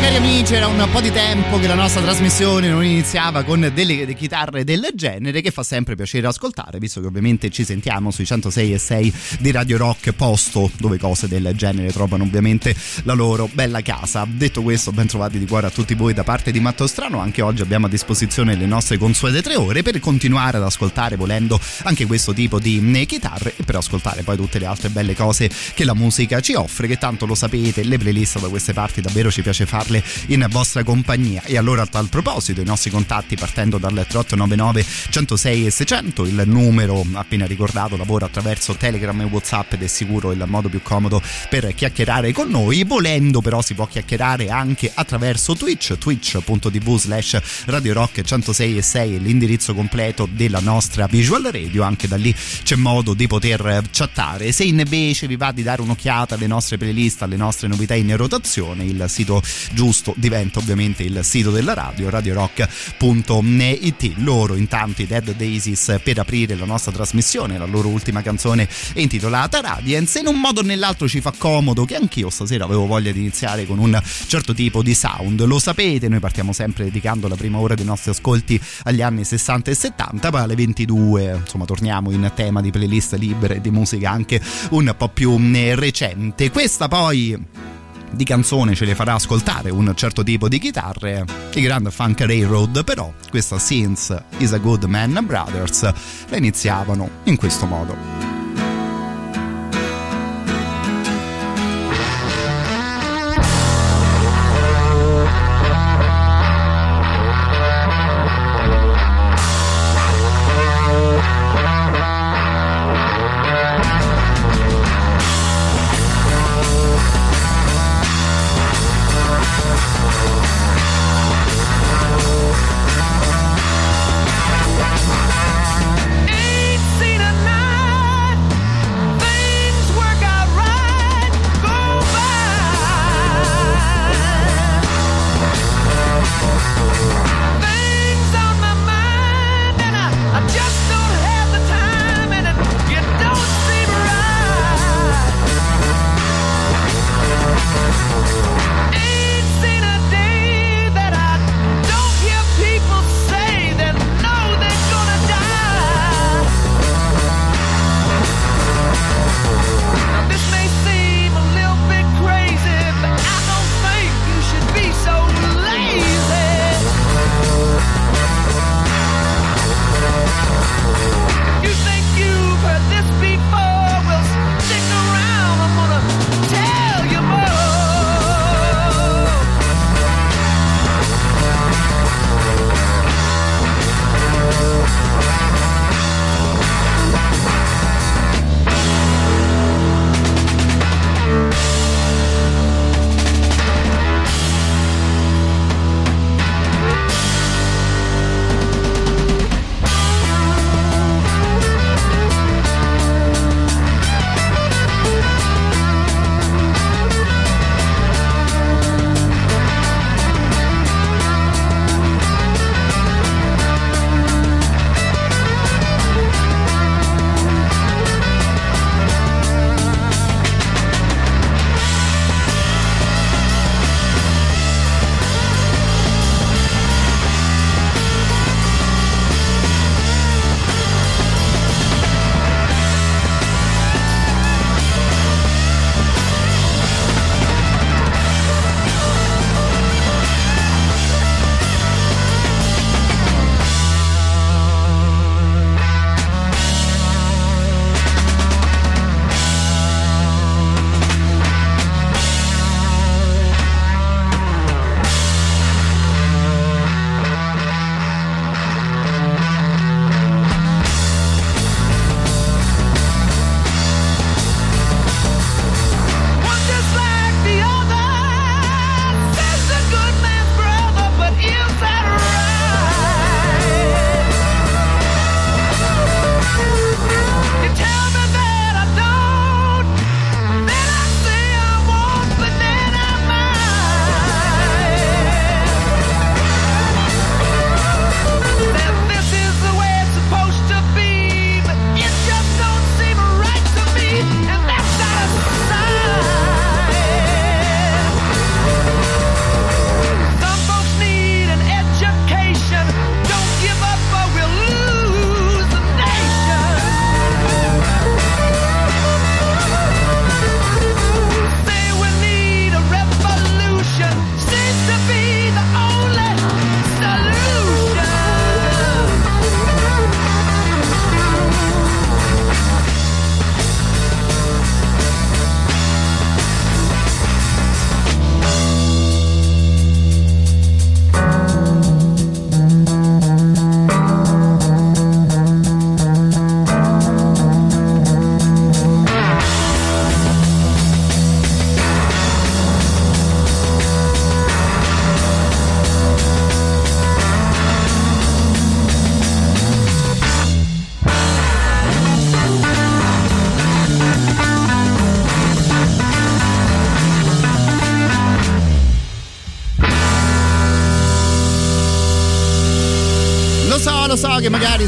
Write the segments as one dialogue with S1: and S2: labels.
S1: Cari amici, era un po' di tempo che la nostra trasmissione non iniziava con delle chitarre del genere che fa sempre piacere ascoltare, visto che ovviamente ci sentiamo sui 106 e 6 di Radio Rock, posto dove cose del genere trovano ovviamente la loro bella casa. Detto questo, ben trovati di cuore a tutti voi da parte di Matto Strano, anche oggi abbiamo a disposizione le nostre consuete tre ore per continuare ad ascoltare volendo anche questo tipo di eh, chitarre e per ascoltare poi tutte le altre belle cose che la musica ci offre, che tanto lo sapete, le playlist da queste parti davvero ci piace farle ascoltarle in vostra compagnia. E allora a tal proposito i nostri contatti partendo dal 3899 106 e 600, il numero appena ricordato lavora attraverso Telegram e Whatsapp ed è sicuro il modo più comodo per chiacchierare con noi. Volendo però si può chiacchierare anche attraverso Twitch, twitch.tv slash Radio Rock 106 e 6 l'indirizzo completo della nostra visual radio, anche da lì c'è modo di poter chattare. Se invece vi va di dare un'occhiata alle nostre playlist, alle nostre novità in rotazione, il sito giusto diventa ovviamente il sito della radio radiorock.it loro intanto i Dead Daisies per aprire la nostra trasmissione la loro ultima canzone intitolata Radiance. In un modo o nell'altro ci fa comodo che anch'io stasera avevo voglia di iniziare con un certo tipo di sound. Lo sapete noi partiamo sempre dedicando la prima ora dei nostri ascolti agli anni 60 e 70 poi alle 22 insomma torniamo in tema di playlist libere e di musica anche un po' più eh, recente. Questa poi di canzone ce le farà ascoltare un certo tipo di chitarre, i Grand Funk Railroad, però questa Since is a Good Man Brothers la iniziavano in questo modo.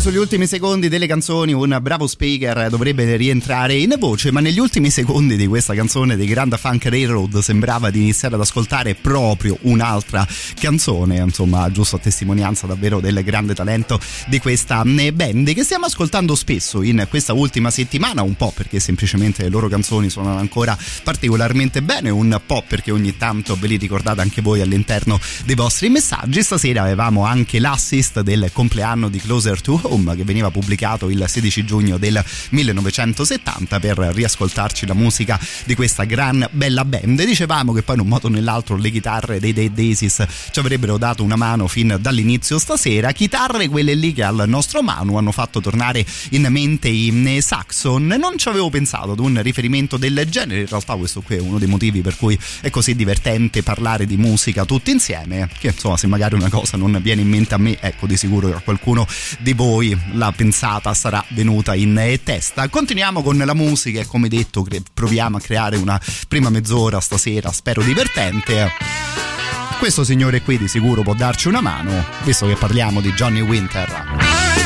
S1: Sugli ultimi secondi delle canzoni un bravo speaker dovrebbe rientrare in voce, ma negli ultimi secondi di questa canzone dei Grand Funk Railroad sembrava di iniziare ad ascoltare proprio un'altra canzone, insomma, giusto a testimonianza davvero del grande talento di questa eh, band che stiamo ascoltando spesso in questa ultima settimana, un po' perché semplicemente le loro canzoni suonano ancora particolarmente bene, un po' perché ogni tanto ve li ricordate anche voi all'interno dei vostri messaggi. Stasera avevamo anche l'assist del compleanno di Closer to Home che veniva pubblicato il 16 giugno del 1970 per riascoltarci la musica di questa gran bella band. Dicevamo che poi in un modo o nell'altro le chitarre dei Dead Daisies ci avrebbero dato una mano fin dall'inizio stasera. Chitarre quelle lì che al nostro Manu hanno fatto tornare in mente i Saxon. Non ci avevo pensato ad un riferimento del genere, in realtà questo qui è uno dei motivi per cui è così divertente parlare di musica tutti insieme, che insomma se magari una cosa non viene in mente a me, ecco di sicuro a qualcuno di voi la pensata sarà venuta in testa. Continuiamo con la musica e come detto proviamo a creare una prima mezz'ora stasera, spero divertente. Questo signore qui di sicuro può darci una mano, visto che parliamo di Johnny Winter.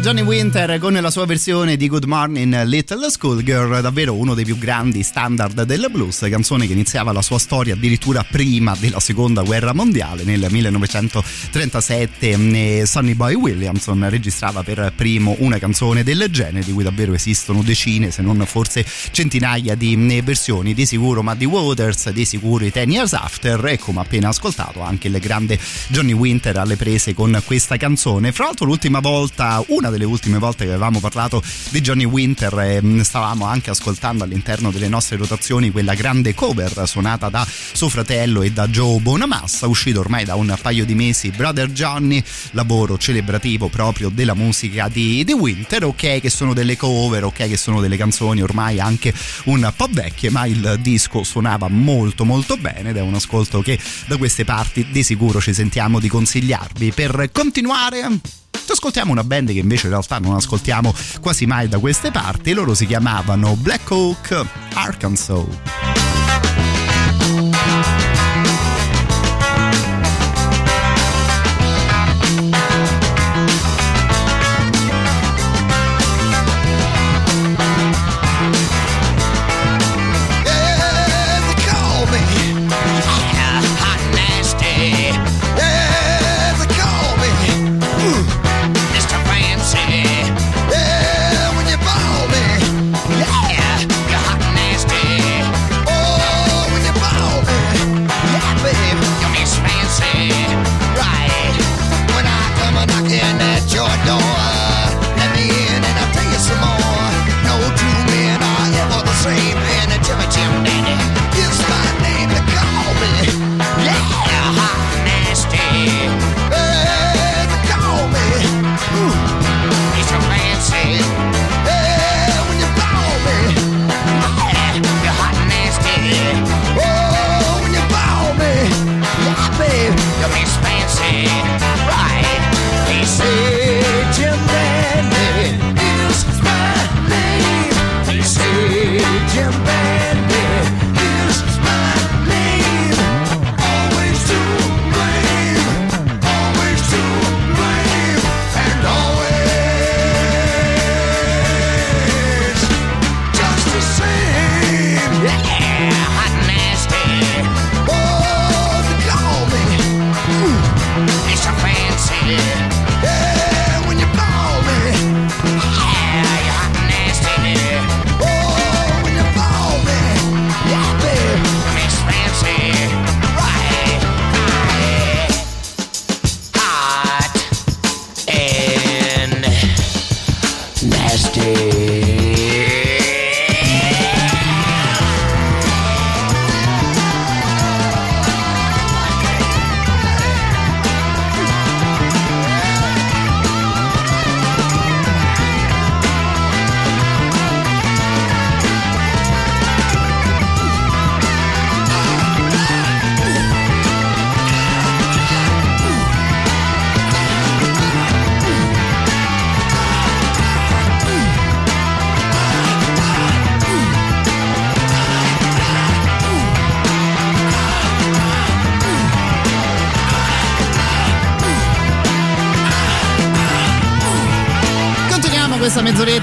S1: Johnny Winter con la sua versione di Good Morning Little Schoolgirl, davvero uno dei più grandi standard del blues, canzone che iniziava la sua storia addirittura prima della seconda guerra mondiale nel 1937 Sonny Boy Williamson registrava per primo una canzone del genere di cui davvero esistono decine se non forse centinaia di versioni di sicuro Muddy Waters di sicuro i Ten Years After e come appena ascoltato anche il grande Johnny Winter alle prese con questa canzone. Fra l'altro l'ultima volta una delle ultime volte che avevamo parlato di Johnny Winter e mm, stavamo anche ascoltando all'interno delle nostre rotazioni quella grande cover suonata da suo fratello e da Joe Bonamassa, uscito ormai da un paio di mesi Brother Johnny, lavoro celebrativo proprio della musica di, di Winter, ok che sono delle cover, ok che sono delle canzoni ormai anche un po' vecchie, ma il disco suonava molto molto bene ed è un ascolto che da queste parti di sicuro ci sentiamo di consigliarvi. Per continuare ascoltiamo una band che invece in realtà non ascoltiamo quasi mai da queste parti. Loro si chiamavano Black Oak Arkansas.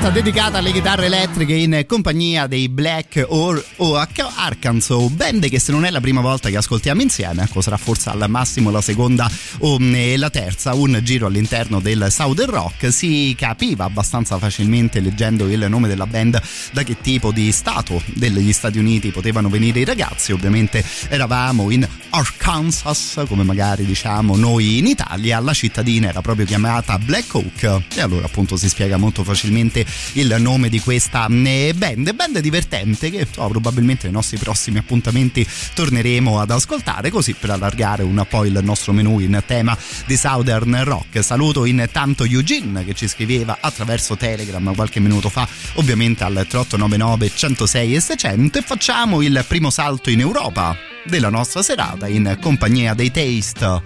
S1: Mezz'oretta dedicata alle chitarre elettriche in compagnia dei Black or OH Arkansas, band che se non è la prima volta che ascoltiamo insieme, ecco sarà forse al massimo la seconda o mm, la terza, un giro all'interno del Southern Rock, si capiva abbastanza facilmente leggendo il nome della band da che tipo di stato degli Stati Uniti potevano venire i ragazzi, ovviamente eravamo in Arkansas, come magari diciamo noi in Italia, la cittadina era proprio chiamata Black Oak. E allora appunto si spiega molto facilmente il nome di questa eh, band. Band divertente che so, probabilmente nei nostri prossimi appuntamenti torneremo ad ascoltare così per allargare un po' il nostro menù in tema di Southern Rock. Saluto intanto Eugene che ci scriveva attraverso Telegram qualche minuto fa, ovviamente al 3899 106 e 600 e facciamo il primo salto in Europa della nostra serata in compagnia dei Taste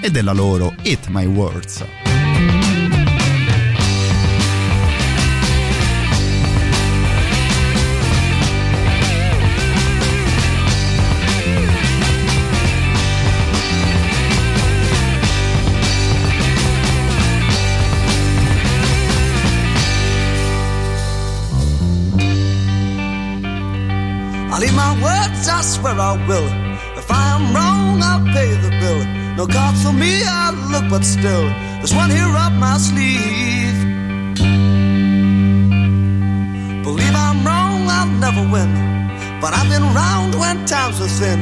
S1: e della loro Eat My Words.
S2: My I swear I will. If I am wrong, I'll pay the bill. No cards for me, I look, but still, there's one here up my sleeve. Believe I'm wrong, I'll never win. But I've been round when times were thin.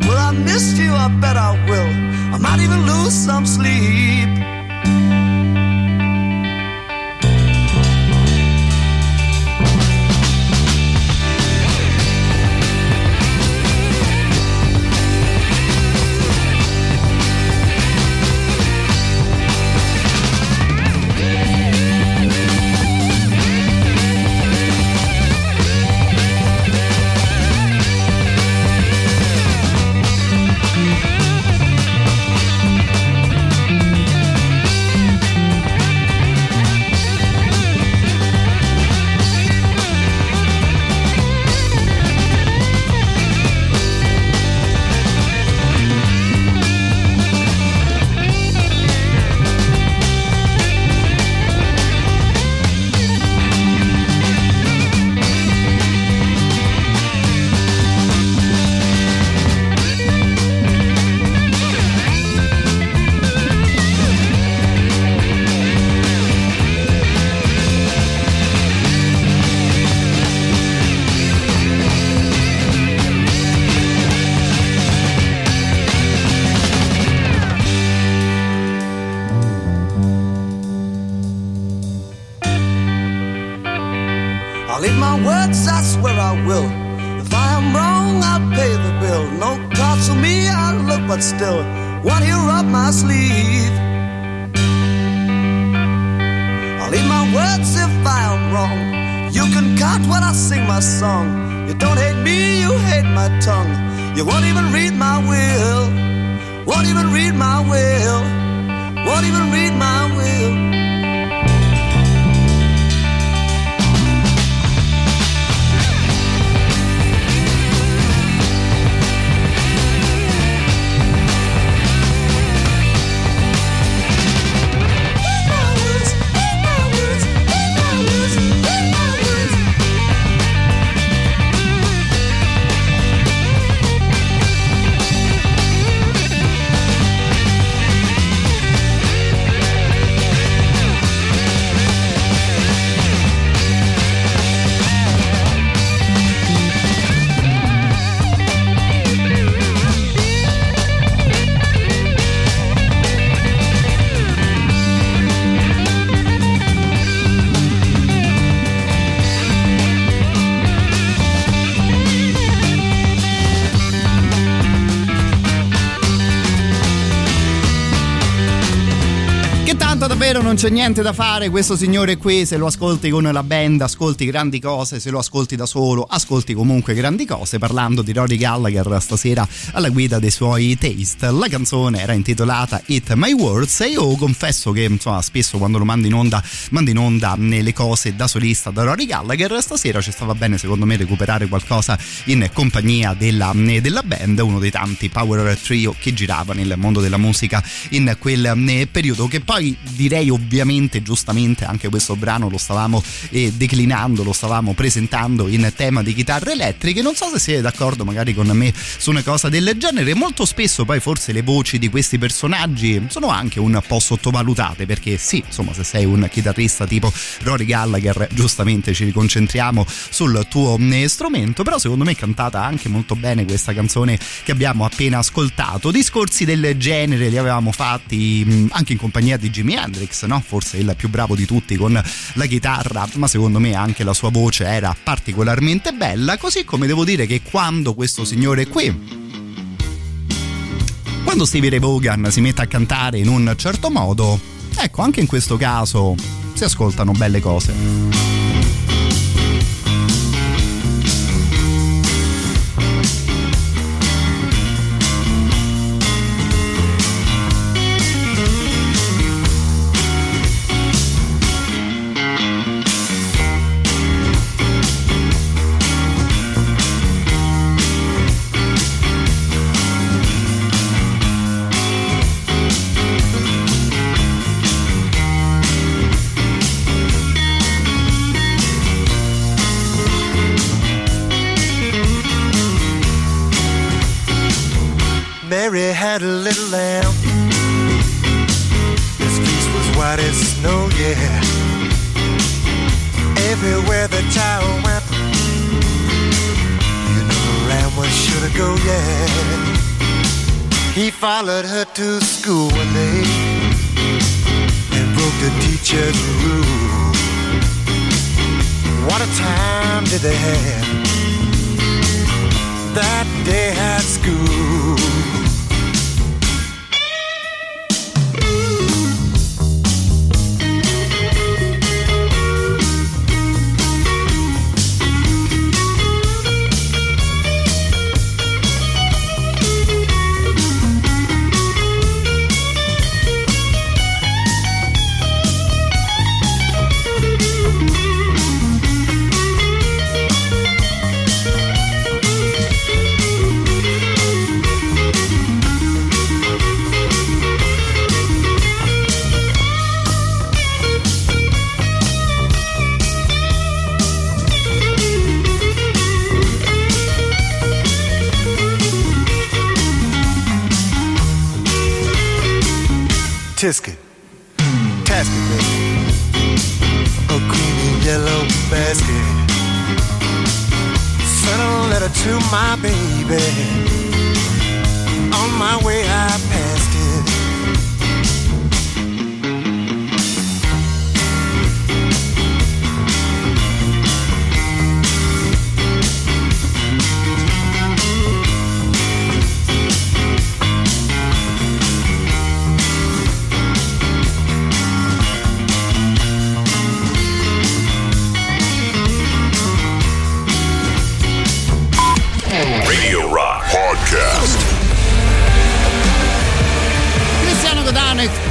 S2: Will I miss you? I bet I will. I might even lose some sleep.
S1: C'è niente da fare, questo signore qui se lo ascolti con la band ascolti grandi cose, se lo ascolti da solo ascolti comunque grandi cose, parlando di Rory Gallagher stasera alla guida dei suoi taste. La canzone era intitolata It My Words e io confesso che insomma spesso quando lo mando in onda, mando in onda le cose da solista da Rory Gallagher, stasera ci stava bene secondo me recuperare qualcosa in compagnia della, della band, uno dei tanti power trio che girava nel mondo della musica in quel periodo che poi di direi ovviamente giustamente anche questo brano lo stavamo eh, declinando, lo stavamo presentando in tema di chitarre elettriche. Non so se siete d'accordo magari con me su una cosa del genere. Molto spesso poi forse le voci di questi personaggi sono anche un po' sottovalutate perché sì, insomma se sei un chitarrista tipo Rory Gallagher giustamente ci concentriamo sul tuo eh, strumento, però secondo me è cantata anche molto bene questa canzone che abbiamo appena ascoltato. Discorsi del genere li avevamo fatti mm, anche in compagnia di Jimi Hendrix Hendrix, forse il più bravo di tutti con la chitarra, ma secondo me anche la sua voce era particolarmente bella, così come devo dire che quando questo signore qui quando Stevie Ray Vaughan si mette a cantare in un certo modo, ecco, anche in questo caso si ascoltano belle cose. Followed her to school one day and broke the teacher's rule. What a time did they have that day at school? Tisket, Tasket, baby. A creamy yellow basket. Sent a letter to my baby. On my way, I passed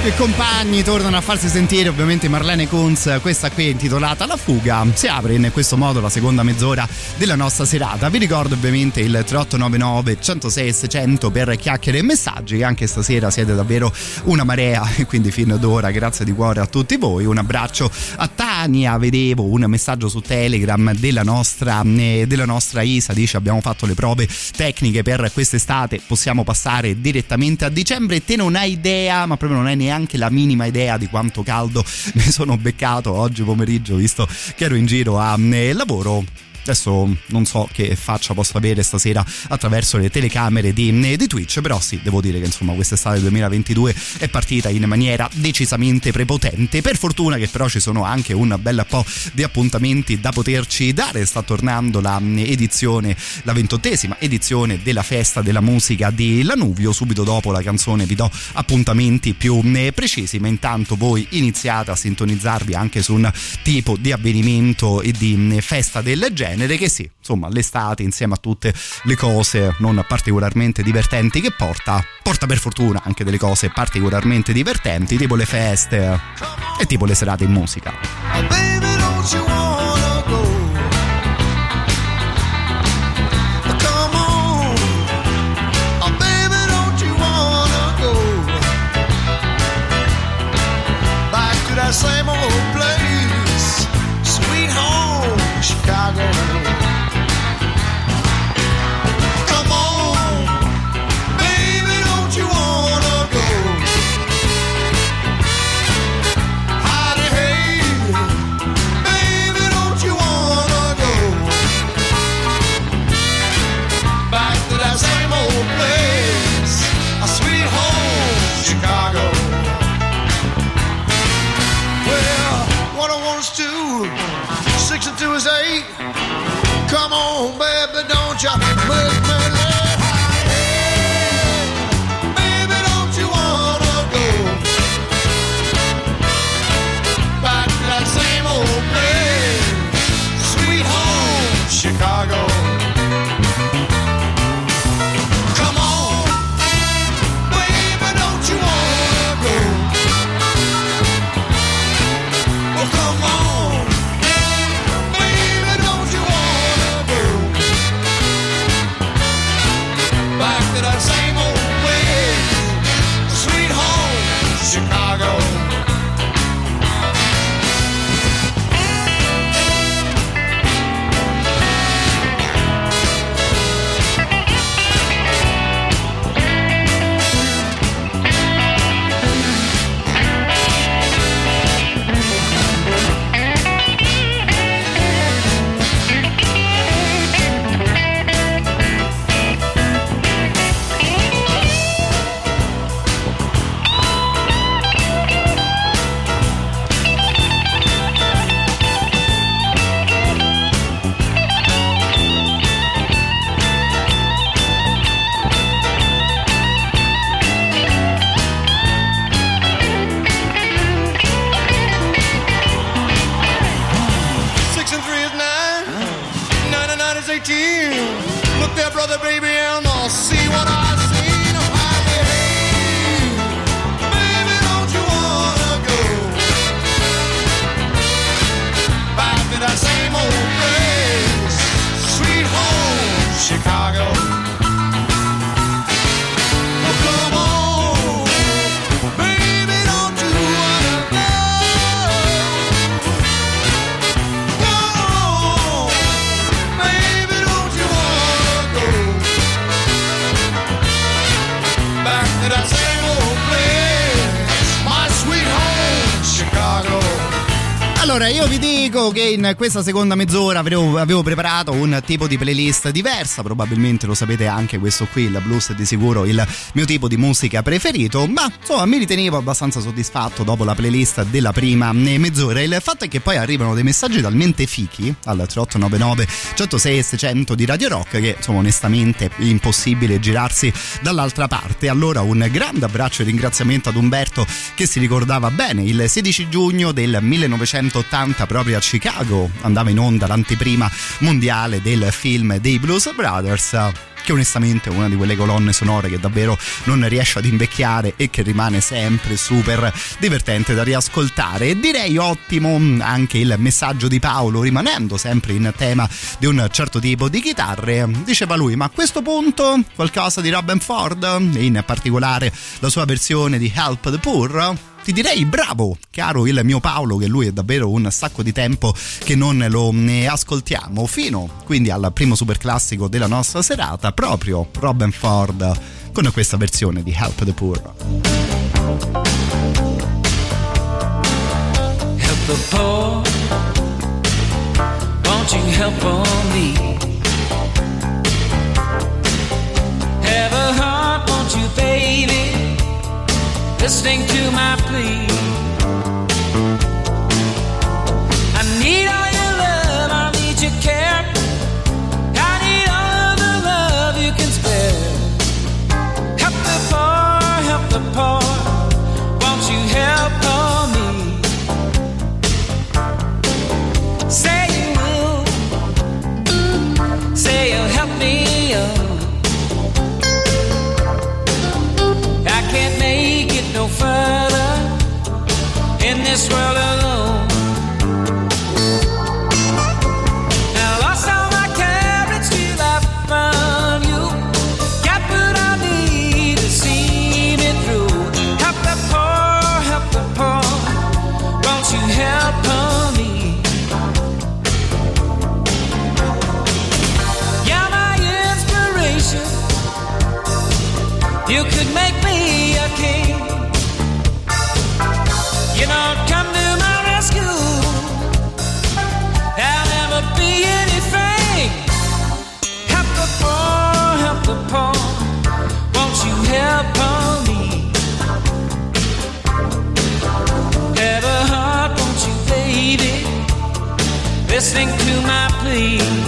S1: e compagni tornano a farsi sentire ovviamente Marlene Kunz, questa qui è intitolata La fuga. Si apre in questo modo la seconda mezz'ora della nostra serata. Vi ricordo ovviamente il 3899 106 600 per chiacchiere e messaggi. Anche stasera siete davvero una marea e quindi fin d'ora grazie di cuore a tutti voi. Un abbraccio a Tania, vedevo un messaggio su Telegram della nostra, eh, della nostra Isa, dice abbiamo fatto le prove tecniche per quest'estate, possiamo passare direttamente a dicembre. Te non hai idea, ma proprio non hai neanche neanche la minima idea di quanto caldo mi sono beccato oggi pomeriggio visto che ero in giro a eh, lavoro Adesso non so che faccia posso avere stasera attraverso le telecamere di, di Twitch, però sì, devo dire che insomma quest'estate 2022 è partita in maniera decisamente prepotente. Per fortuna che però ci sono anche un bel po' di appuntamenti da poterci dare. Sta tornando la edizione, la ventottesima edizione della festa della musica di Lanuvio. Subito dopo la canzone vi do appuntamenti più precisi, ma intanto voi iniziate a sintonizzarvi anche su un tipo di avvenimento e di festa del genere genere che sì, insomma, l'estate insieme a tutte le cose non particolarmente divertenti che porta, porta per fortuna anche delle cose particolarmente divertenti, tipo le feste e tipo le serate in musica. same old on, baby, che in questa seconda mezz'ora avevo, avevo, preparato un tipo di playlist diversa, probabilmente lo sapete anche questo qui, il blues è di sicuro il mio tipo di musica preferito, ma insomma mi ritenevo abbastanza soddisfatto dopo la playlist della prima mezz'ora. Il fatto è che poi arrivano dei messaggi talmente fichi al 3899 106 600 di Radio Rock che insomma onestamente è impossibile girarsi dall'altra parte. Allora un grande abbraccio e ringraziamento ad Umberto che si ricordava bene il 16 giugno del 1980 proprio a Chicago andava in onda l'anteprima mondiale del film dei Blues Brothers che onestamente è una di quelle colonne sonore che davvero non riesce ad invecchiare e che rimane sempre super divertente da riascoltare. E direi ottimo anche il messaggio di Paolo, rimanendo sempre in tema di un certo tipo di chitarre. Diceva lui, ma a questo punto qualcosa di Robin Ford, e in particolare la sua versione di Help the Poor? Ti direi bravo, caro il mio Paolo, che lui è davvero un sacco di tempo che non lo ascoltiamo, fino quindi al primo super classico della nostra serata, proprio Robin Ford con questa versione di Help the Poor.
S3: Help the poor, won't you help on me? Have a heart, won't you, baby? Listening to my plea. Listening to my plea.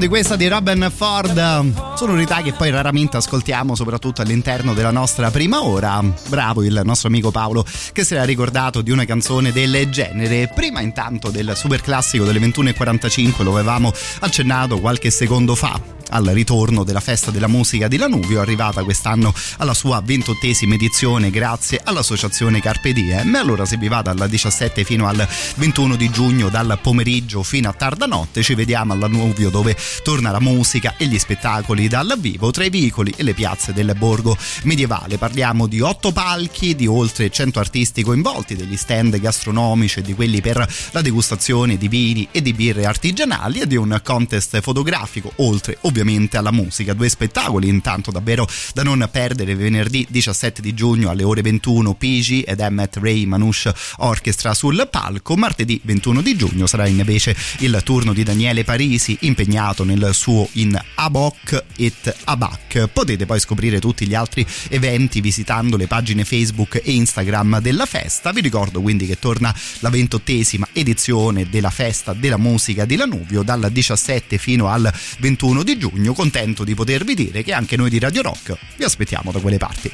S1: Di questa di Robin Ford, sonorità che poi raramente ascoltiamo, soprattutto all'interno della nostra prima ora. Bravo il nostro amico Paolo che si era ricordato di una canzone del genere. Prima intanto del super classico delle 21.45 lo avevamo accennato qualche secondo fa al ritorno della festa della musica di Lanuvio, arrivata quest'anno alla sua ventottesima edizione grazie all'associazione Carpe Diem. Allora se vi va dal 17 fino al 21 di giugno, dal pomeriggio fino a tarda notte, ci vediamo a Lanuvio dove torna la musica e gli spettacoli dal vivo tra i vicoli e le piazze del borgo medievale. Parliamo di otto palchi, di oltre 100 artisti coinvolti, degli stand gastronomici e di quelli per la degustazione di vini e di birre artigianali e di un contest fotografico, oltre ovviamente alla musica. Due spettacoli intanto davvero da non perdere venerdì 17 di giugno alle ore 21 PG ed Emmet Ray Manouche Orchestra sul palco. Martedì 21 di giugno sarà invece il turno di Daniele Parisi impegnato nel suo in Abok et Abac. Potete poi scoprire tutti gli altri eventi visitando le pagine Facebook e Instagram della festa. Vi ricordo quindi che torna la ventottesima edizione della festa della musica di Lanuvio dal 17 fino al 21 di giugno giugno, contento di potervi dire che anche noi di Radio Rock vi aspettiamo da quelle parti.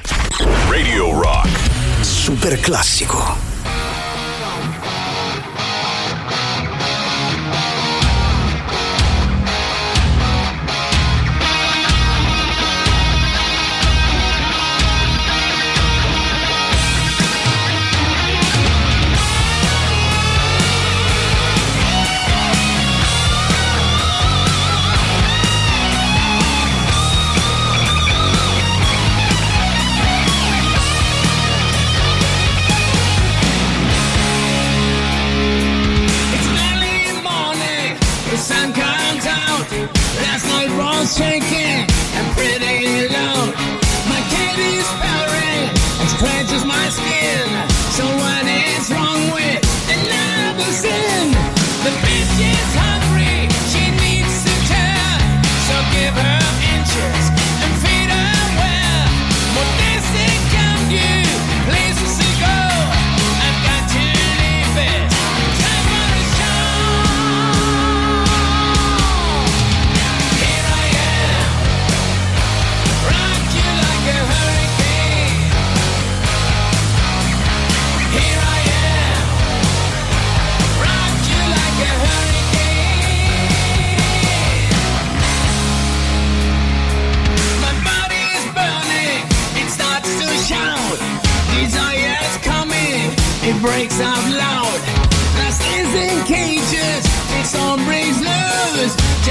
S4: Radio Rock.
S3: Super classico.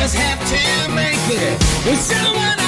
S5: Just have to make it. With someone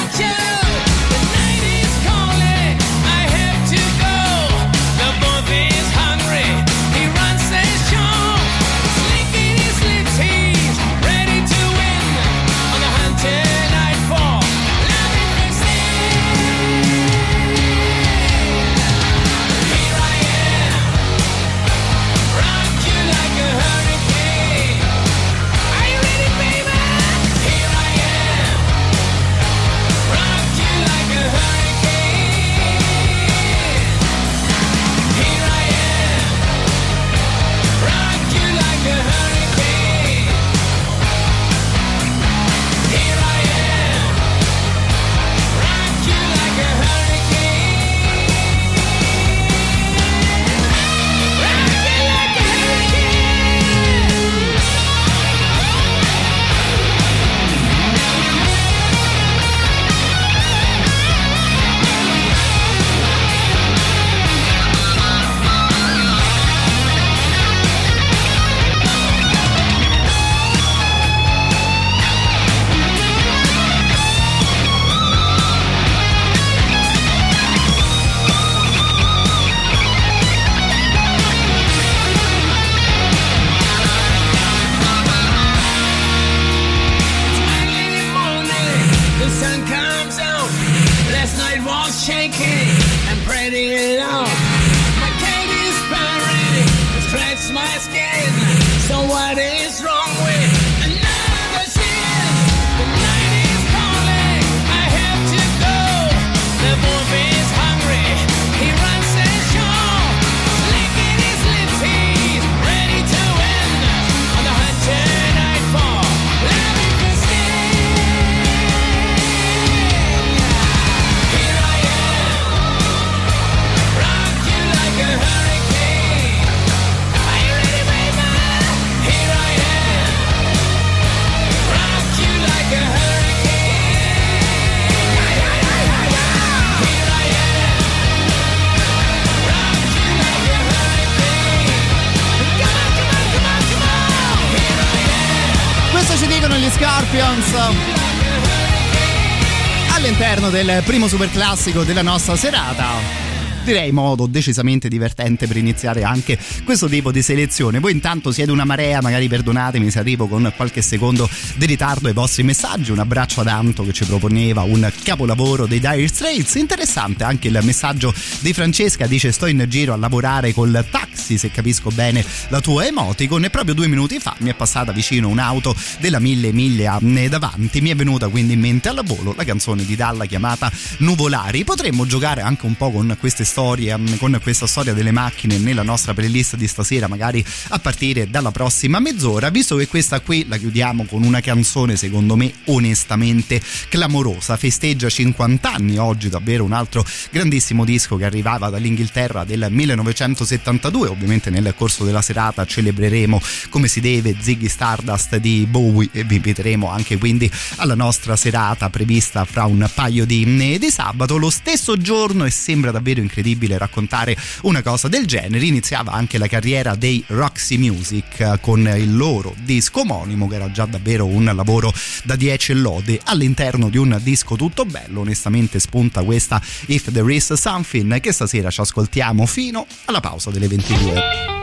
S1: primo super classico della nostra serata direi modo decisamente divertente per iniziare anche questo tipo di selezione. Voi intanto siete una marea, magari perdonatemi se arrivo con qualche secondo di ritardo ai vostri messaggi. Un abbraccio ad Anto che ci proponeva un capolavoro dei Dire Straits. Interessante anche il messaggio di Francesca, dice sto in giro a lavorare col taxi, se capisco bene la tua emoticon e proprio due minuti fa mi è passata vicino un'auto della mille miglia davanti. Mi è venuta quindi in mente al volo la canzone di Dalla chiamata Nuvolari. Potremmo giocare anche un po' con queste storie storia, mm, con questa storia delle macchine nella nostra playlist di stasera, magari a partire dalla prossima mezz'ora, visto che questa qui la chiudiamo con una canzone secondo me onestamente clamorosa, festeggia 50 anni oggi, davvero un altro grandissimo disco che arrivava dall'Inghilterra del 1972, ovviamente nel corso della serata celebreremo come si deve Ziggy Stardust di Bowie e vi inviteremo anche quindi alla nostra serata prevista fra un paio di, di sabato, lo stesso giorno e sembra davvero incredibile incredibile raccontare una cosa del genere. Iniziava anche la carriera dei Roxy Music eh, con il loro disco omonimo, che era già davvero un lavoro da 10 lode all'interno di un disco tutto bello. Onestamente spunta questa If There Is Something che stasera ci ascoltiamo fino alla pausa delle 22.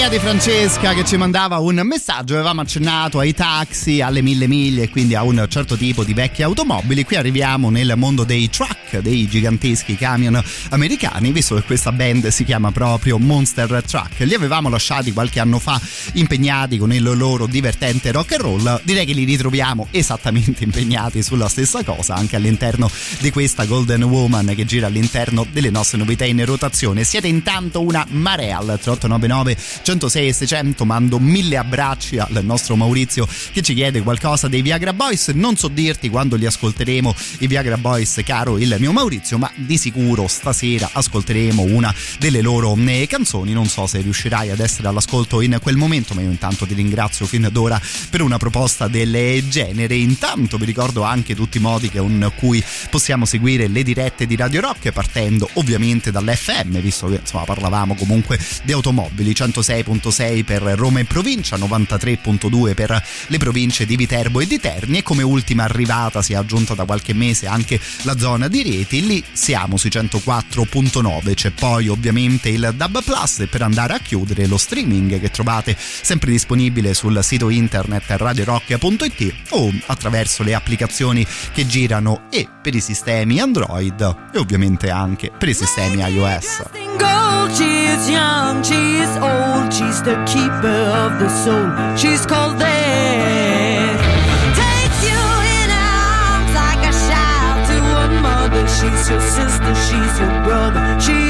S1: Compagnia di Francesca che ci mandava un messaggio, avevamo accennato ai taxi, alle mille miglia e quindi a un certo tipo di vecchie automobili. Qui arriviamo nel mondo dei truck, dei giganteschi camion americani, visto che questa band si chiama proprio Monster Truck. Li avevamo lasciati qualche anno fa impegnati con il loro divertente rock and roll. Direi che li ritroviamo esattamente impegnati sulla stessa cosa anche all'interno di questa Golden Woman che gira all'interno delle nostre novità in rotazione. Siete intanto una marea al 3899 106 e 600. Mando mille abbracci al nostro Maurizio che ci chiede qualcosa dei Viagra Boys. Non so dirti quando li ascolteremo i Viagra Boys, caro il mio Maurizio, ma di sicuro stasera ascolteremo una delle loro eh, canzoni. Non so se riuscirai ad essere all'ascolto in quel momento, ma io intanto ti ringrazio fin d'ora per una proposta del genere. Intanto vi ricordo anche tutti i modi con cui possiamo seguire le dirette di Radio Rock, partendo ovviamente dall'FM, visto che insomma parlavamo comunque di automobili, 106.6 per Roma e provincia, 93.2 per le province di Viterbo e di Terni e come ultima arrivata si è aggiunta da qualche mese anche la zona di Rieti, lì siamo sui 104.9, c'è poi ovviamente il Dub Plus e per andare a chiudere lo streaming che trovate sempre disponibile sul sito internet radiorock.it o attraverso le applicazioni che girano e per i sistemi Android e ovviamente anche per i sistemi iOS.
S6: gold. She is young, she is old, she's the keeper of the soul. She's called death. Your sister, she's your brother. She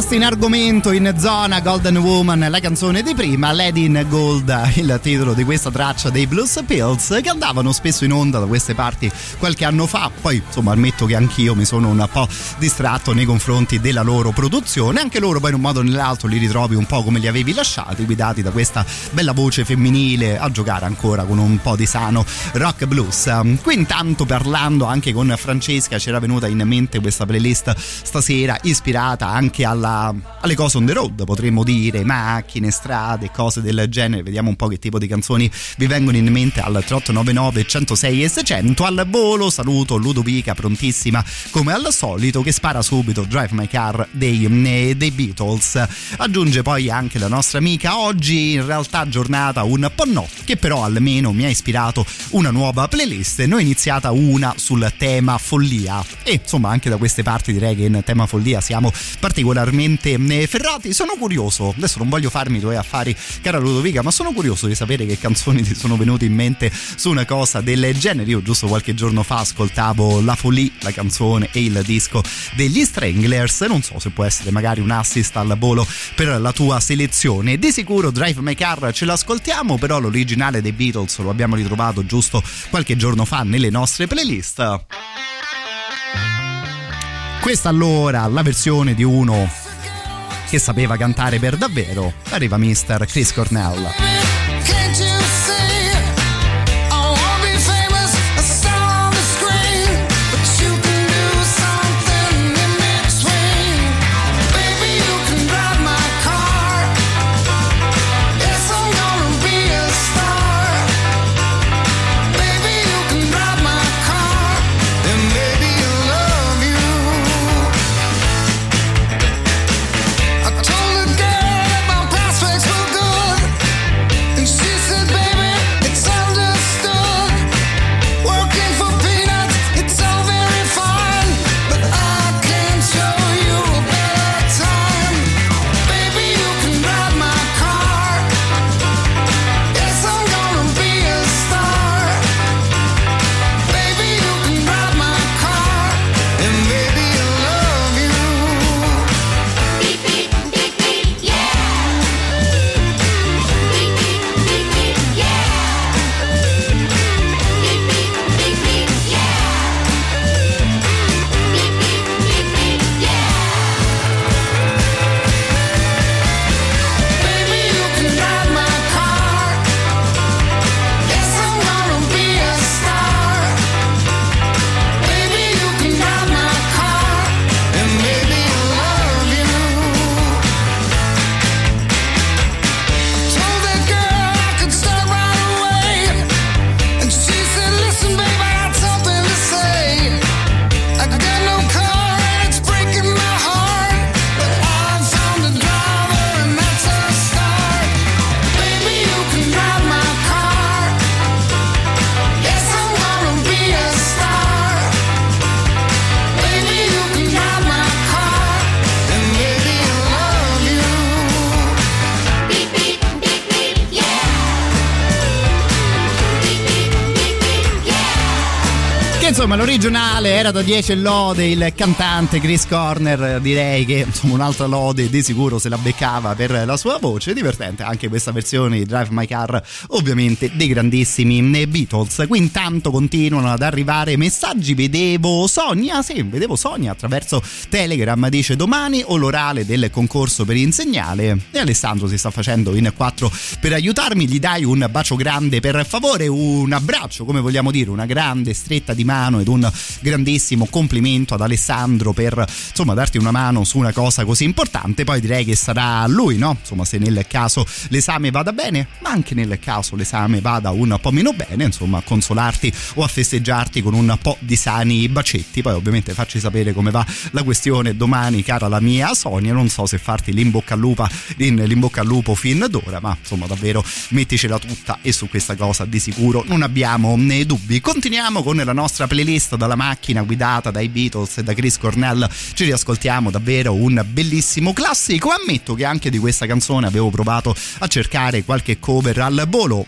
S1: rimasti in argomento in zona Golden Woman, la canzone di prima, Lady in Gold, il titolo di questa traccia dei Blues Pills che andavano spesso in onda da queste parti qualche anno fa. Poi insomma ammetto che anch'io mi sono un po' distratto nei confronti della loro produzione. Anche loro poi in un modo o nell'altro li ritrovi un po' come li avevi lasciati, guidati da questa bella voce femminile a giocare ancora con un po' di sano rock blues. Qui intanto parlando anche con Francesca c'era venuta in mente questa playlist stasera ispirata anche anche alla, alle cose on the road, potremmo dire, macchine, strade, cose del genere. Vediamo un po' che tipo di canzoni vi vengono in mente al 3899 106 e 600. Al volo saluto Ludovica, prontissima come al solito, che spara subito Drive My Car dei, eh, dei Beatles. Aggiunge poi anche la nostra amica oggi, in realtà giornata un po' no, che però almeno mi ha ispirato una nuova playlist. Ne ho iniziata una sul tema follia e insomma anche da queste parti direi che in tema follia siamo particolarmente particolarmente eh, ferrati. Sono curioso, adesso non voglio farmi i tuoi affari, cara Ludovica, ma sono curioso di sapere che canzoni ti sono venute in mente su una cosa del genere. Io giusto qualche giorno fa ascoltavo La Folie, la canzone e il disco degli Stranglers. Non so se può essere magari un assist al volo per la tua selezione. Di sicuro Drive My Car ce l'ascoltiamo, però l'originale dei Beatles lo abbiamo ritrovato giusto qualche giorno fa nelle nostre playlist. Questa allora la versione di uno che sapeva cantare per davvero. Arriva Mr. Chris Cornell. Insomma l'originale era da 10 lode il cantante Chris Corner direi che insomma un'altra lode di sicuro se la beccava per la sua voce. Divertente anche questa versione di Drive My Car ovviamente dei grandissimi Beatles. Qui intanto continuano ad arrivare messaggi. Vedevo Sonia sì vedevo Sonia attraverso Telegram dice domani o l'orale del concorso per insegnare. E Alessandro si sta facendo in quattro per aiutarmi. Gli dai un bacio grande per favore un abbraccio come vogliamo dire una grande stretta di mano ed un grandissimo complimento ad Alessandro per insomma darti una mano su una cosa così importante. Poi direi che sarà lui no? Insomma se nel caso l'esame vada bene ma anche nel caso l'esame vada un po' meno bene insomma a consolarti o a festeggiarti con un po' di sani bacetti. Poi ovviamente facci sapere come va la questione domani cara la mia Sonia. Non so se farti l'imbocca al lupo l'imbocca al lupo fin d'ora ma insomma davvero metticela tutta e su questa cosa di sicuro non abbiamo né dubbi. Continuiamo con la nostra playlist dalla macchina guidata dai Beatles e da Chris Cornell. Ci riascoltiamo davvero un bellissimo classico. Ammetto che anche di questa canzone avevo provato a cercare qualche cover al volo.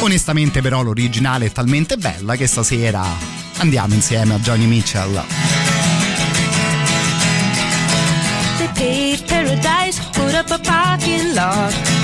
S1: Onestamente però l'originale è talmente bella che stasera andiamo insieme a Johnny Mitchell.
S7: Paradise, put up a parking lot.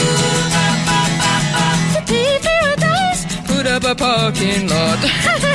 S7: Up a parking lot.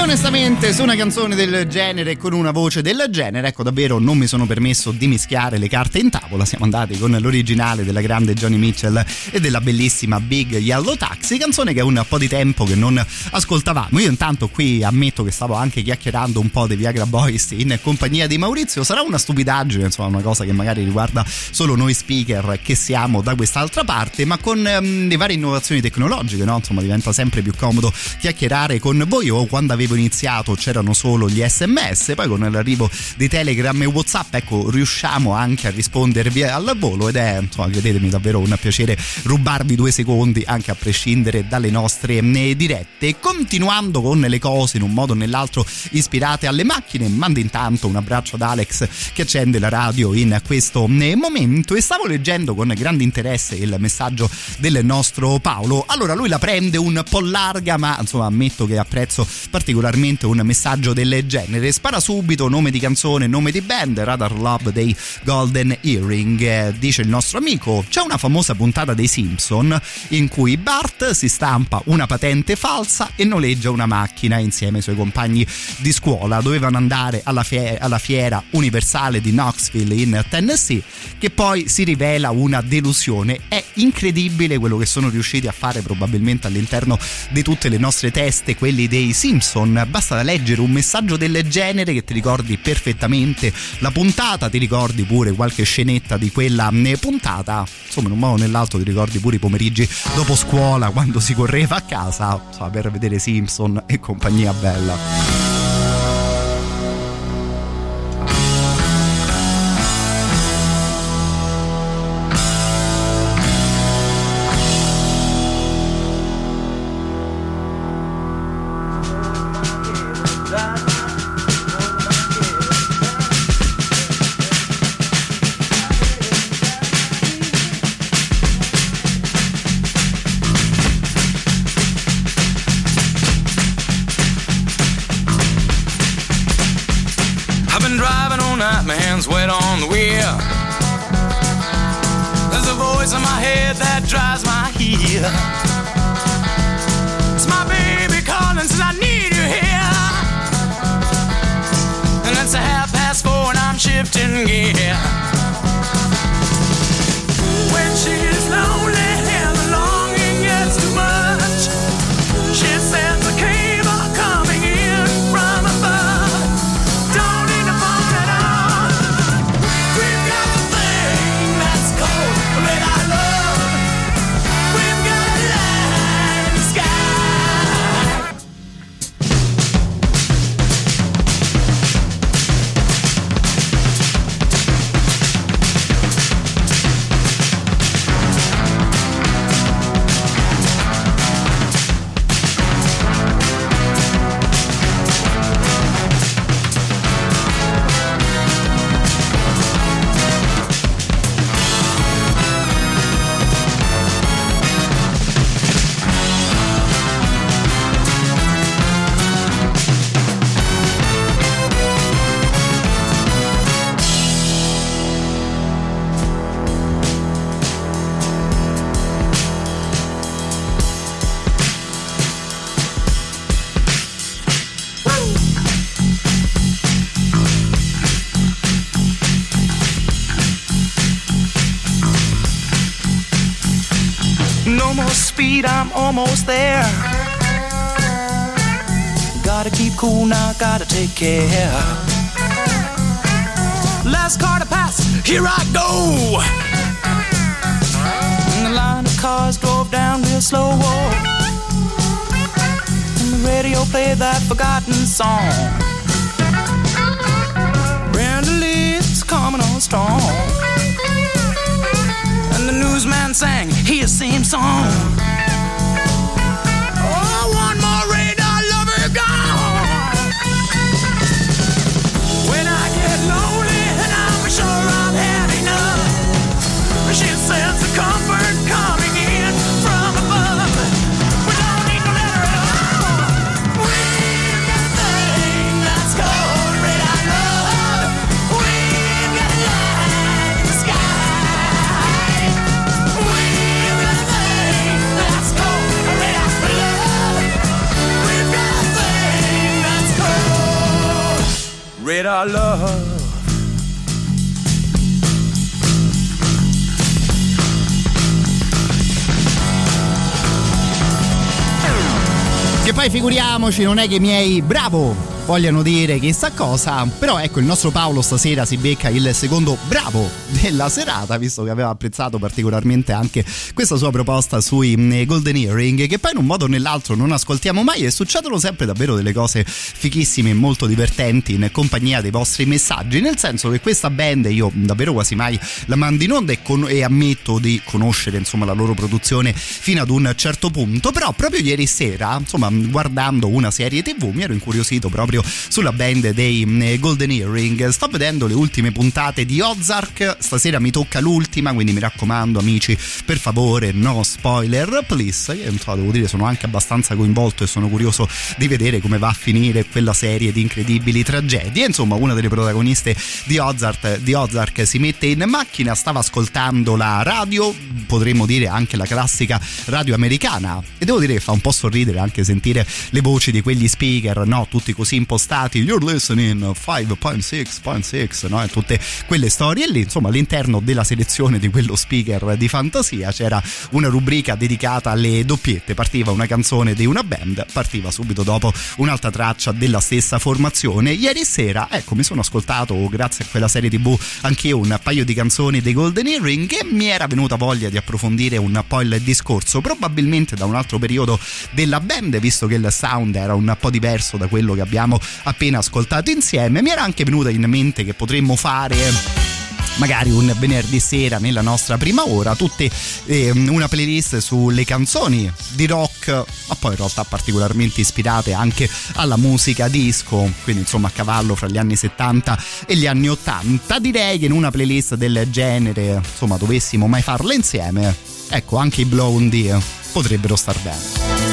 S1: Che onestamente su una canzone del genere e con una voce del genere, ecco davvero non mi sono permesso di mischiare le carte in tavola, siamo andati con l'originale della grande Johnny Mitchell e della bellissima Big Yellow Taxi, canzone che è un po' di tempo che non ascoltavamo. Io intanto qui ammetto che stavo anche chiacchierando un po' dei Viagra Boys in compagnia di Maurizio, sarà una stupidaggine, insomma una cosa che magari riguarda solo noi speaker che siamo da quest'altra parte, ma con um, le varie innovazioni tecnologiche, no? Insomma diventa sempre più comodo chiacchierare con voi o quando avevo iniziato c'erano solo gli sms poi con l'arrivo di telegram e whatsapp ecco riusciamo anche a rispondervi al volo ed è insomma credetemi davvero un piacere rubarvi due secondi anche a prescindere dalle nostre dirette. Continuando con le cose in un modo o nell'altro ispirate alle macchine mando intanto un abbraccio ad Alex che accende la radio in questo momento. E stavo leggendo con grande interesse il messaggio del nostro Paolo. Allora lui la prende un po' larga ma insomma ammetto che apprezzo particolarmente un messaggio del genere. Spara subito nome di canzone, nome di band, Radar Love dei Golden Earring. Eh, dice il nostro amico, c'è una famosa puntata dei Simpson in cui Bart si stampa una patente falsa e noleggia una macchina insieme ai suoi compagni di scuola. Dovevano andare alla, fie- alla fiera universale di Knoxville in Tennessee, che poi si rivela una delusione. È incredibile quello che sono riusciti a fare probabilmente all'interno di tutte le nostre teste, quelli dei Simpson. Basta leggere un messaggio del genere che ti ricordi perfettamente la puntata, ti ricordi pure qualche scenetta di quella puntata. Insomma, in un modo o nell'altro ti ricordi pure i pomeriggi dopo scuola quando si correva a casa insomma, per vedere Simpson e compagnia bella.
S8: Radar love.
S1: Che poi figuriamoci, non è che i miei bravo vogliano dire chissà cosa, però ecco il nostro Paolo stasera si becca il secondo bravo della serata, visto che aveva apprezzato particolarmente anche questa sua proposta sui mm, Golden Earring, che poi in un modo o nell'altro non ascoltiamo mai e succedono sempre davvero delle cose fichissime e molto divertenti in compagnia dei vostri messaggi, nel senso che questa band io davvero quasi mai la mando in onda e, con- e ammetto di conoscere insomma la loro produzione fino ad un certo punto, però proprio ieri sera, insomma guardando una serie tv mi ero incuriosito proprio sulla band dei mm, Golden Earring. Sto vedendo le ultime puntate di Ozark. Stasera mi tocca l'ultima, quindi mi raccomando, amici, per favore, no spoiler, please. Io so, devo dire, sono anche abbastanza coinvolto e sono curioso di vedere come va a finire quella serie di incredibili tragedie. Insomma, una delle protagoniste di Ozark, di Ozark si mette in macchina, stava ascoltando la radio, potremmo dire anche la classica radio americana. E devo dire che fa un po' sorridere anche sentire le voci di quegli speaker, no? Tutti così impostati. You're listening 5.6.6, no? E tutte quelle storie lì. Insomma, all'interno della selezione di quello speaker di fantasia c'era una rubrica dedicata alle doppiette. Partiva una canzone di una band, partiva subito dopo un'altra traccia della stessa formazione. Ieri sera, ecco, mi sono ascoltato, grazie a quella serie TV, anche io un paio di canzoni dei Golden Earring e mi era venuta voglia di approfondire un po' il discorso, probabilmente da un altro periodo della band, visto che il sound era un po' diverso da quello che abbiamo appena ascoltato insieme. Mi era anche venuta in mente che potremmo fare magari un venerdì sera nella nostra prima ora tutte eh, una playlist sulle canzoni di rock ma poi in realtà particolarmente ispirate anche alla musica disco quindi insomma a cavallo fra gli anni 70 e gli anni 80 direi che in una playlist del genere insomma dovessimo mai farla insieme ecco anche i Blondie potrebbero star bene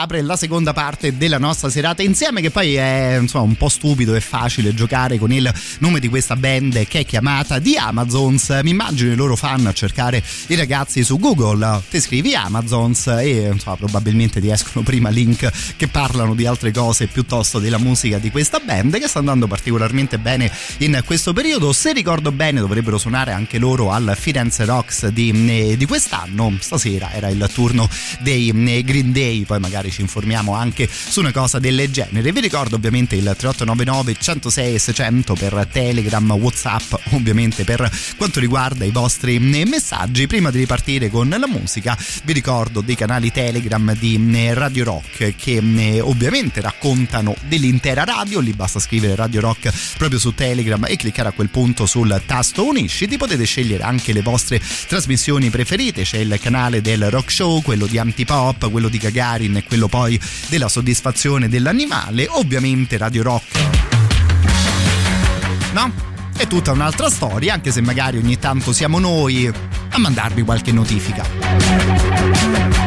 S1: apre la seconda parte della nostra serata insieme, che poi è insomma un po' stupido e facile giocare con il nome di questa band che è chiamata The Amazons. Mi immagino i loro fan a cercare i ragazzi su Google, ti scrivi Amazons e insomma probabilmente ti escono prima link che parlano di altre cose piuttosto della musica di questa band che sta andando particolarmente bene in questo periodo. Se ricordo bene dovrebbero suonare anche loro al Firenze Rocks di, di quest'anno. Stasera era il turno dei eh, Green Day, poi magari ci informiamo anche su una cosa del genere. Vi ricordo ovviamente il 3899 106 600 per Telegram, Whatsapp, ovviamente per quanto riguarda i vostri eh, messaggi. Prima di ripartire con la musica, vi ricordo dei canali Telegram di eh, Radio Rock che ovviamente raccontano dell'intera radio, lì basta scrivere Radio Rock proprio su Telegram e cliccare a quel punto sul tasto unisciti. Potete scegliere anche le vostre trasmissioni preferite, c'è il canale del Rock Show, quello di Antipop, quello di Gagarin e quello poi della soddisfazione dell'animale, ovviamente Radio Rock. No? È tutta un'altra storia, anche se magari ogni tanto siamo noi a mandarvi qualche notifica.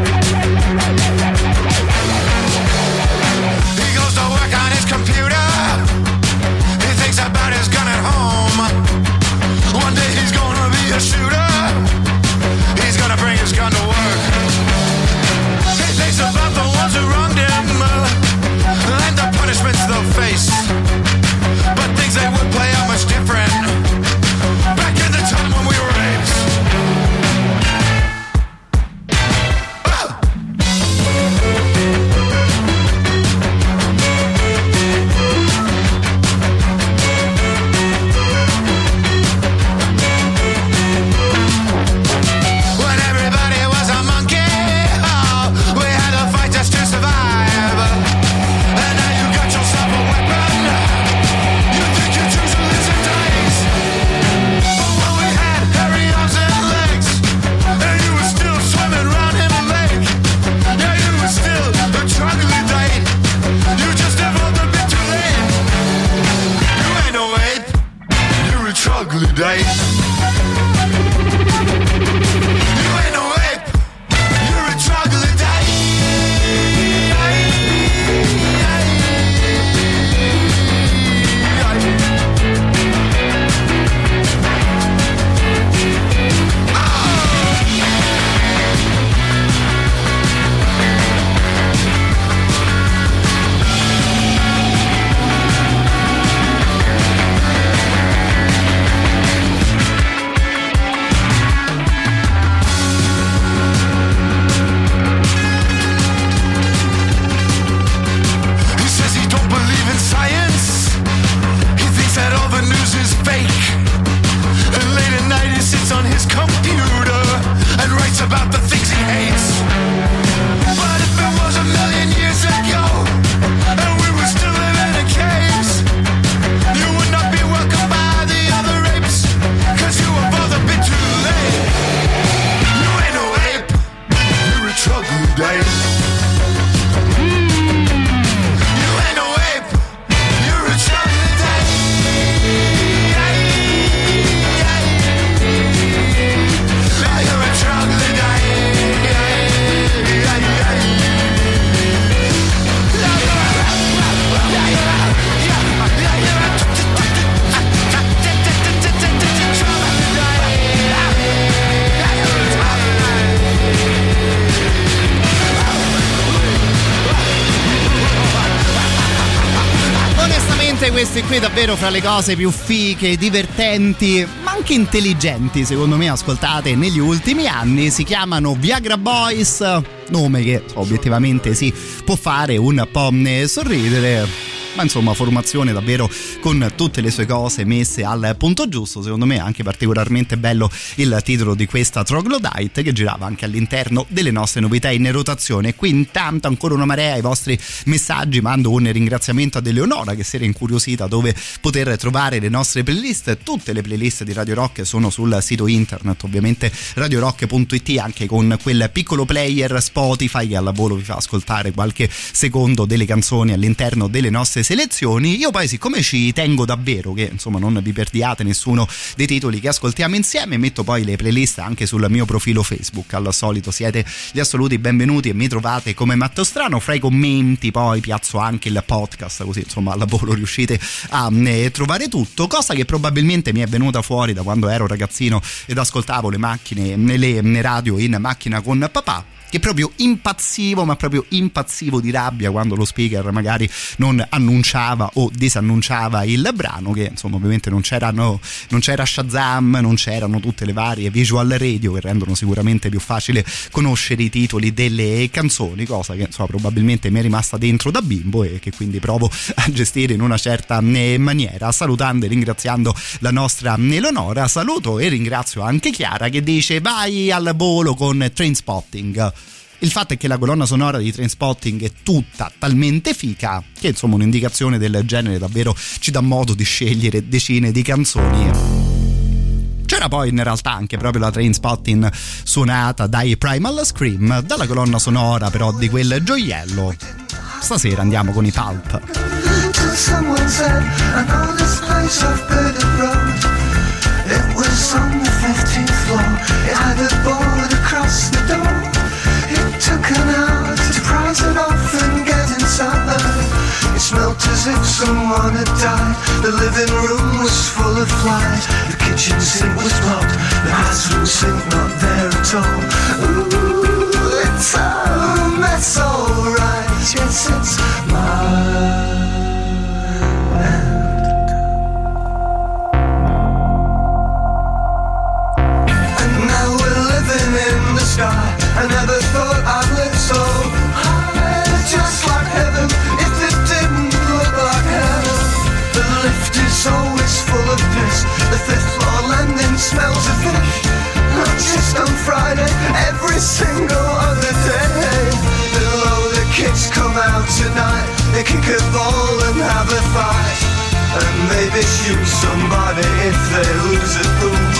S1: Davvero fra le cose più fiche, divertenti, ma anche intelligenti secondo me ascoltate negli ultimi anni. Si chiamano Viagra Boys, nome che obiettivamente si può fare un po' sorridere. Ma insomma, formazione davvero con tutte le sue cose messe al punto giusto. Secondo me, anche particolarmente bello il titolo di questa Troglodyte che girava anche all'interno delle nostre novità in rotazione. Qui, intanto, ancora una marea ai vostri messaggi. Mando un ringraziamento ad Eleonora che si era incuriosita dove poter trovare le nostre playlist. Tutte le playlist di Radio Rock sono sul sito internet, ovviamente radiorock.it, anche con quel piccolo player Spotify che al volo vi fa ascoltare qualche secondo delle canzoni all'interno delle nostre queste selezioni. Io poi, siccome ci tengo davvero che insomma non vi perdiate nessuno dei titoli che ascoltiamo insieme, metto poi le playlist anche sul mio profilo Facebook. Al solito siete gli assoluti benvenuti e mi trovate come Matteo Strano. Fra i commenti poi piazzo anche il podcast, così insomma al lavoro riuscite a eh, trovare tutto. Cosa che probabilmente mi è venuta fuori da quando ero ragazzino ed ascoltavo le macchine, le radio in macchina con papà che proprio impazzivo, ma proprio impazzivo di rabbia quando lo speaker magari non annunciava o disannunciava il brano, che insomma ovviamente non, non c'era Shazam, non c'erano tutte le varie visual radio che rendono sicuramente più facile conoscere i titoli delle canzoni, cosa che insomma probabilmente mi è rimasta dentro da bimbo e che quindi provo a gestire in una certa eh, maniera. Salutando e ringraziando la nostra Eleonora, saluto e ringrazio anche Chiara che dice vai al volo con Train Spotting. Il fatto è che la colonna sonora di Trainspotting è tutta talmente fica che insomma un'indicazione del genere davvero ci dà modo di scegliere decine di canzoni. C'era poi in realtà anche proprio la train spotting suonata dai Primal Scream, dalla colonna sonora però di quel gioiello. Stasera andiamo con i Pulp.
S9: It was on the 15th floor. It had a board across the door. Smelt as if someone had died. The living room was full of flies. The kitchen sink was blocked. The bathroom sink not there at all. Ooh, it's a mess, alright. Yes, it's my. And now we're living in the sky. Kick and have a fight. And maybe shoot somebody if they lose a pool.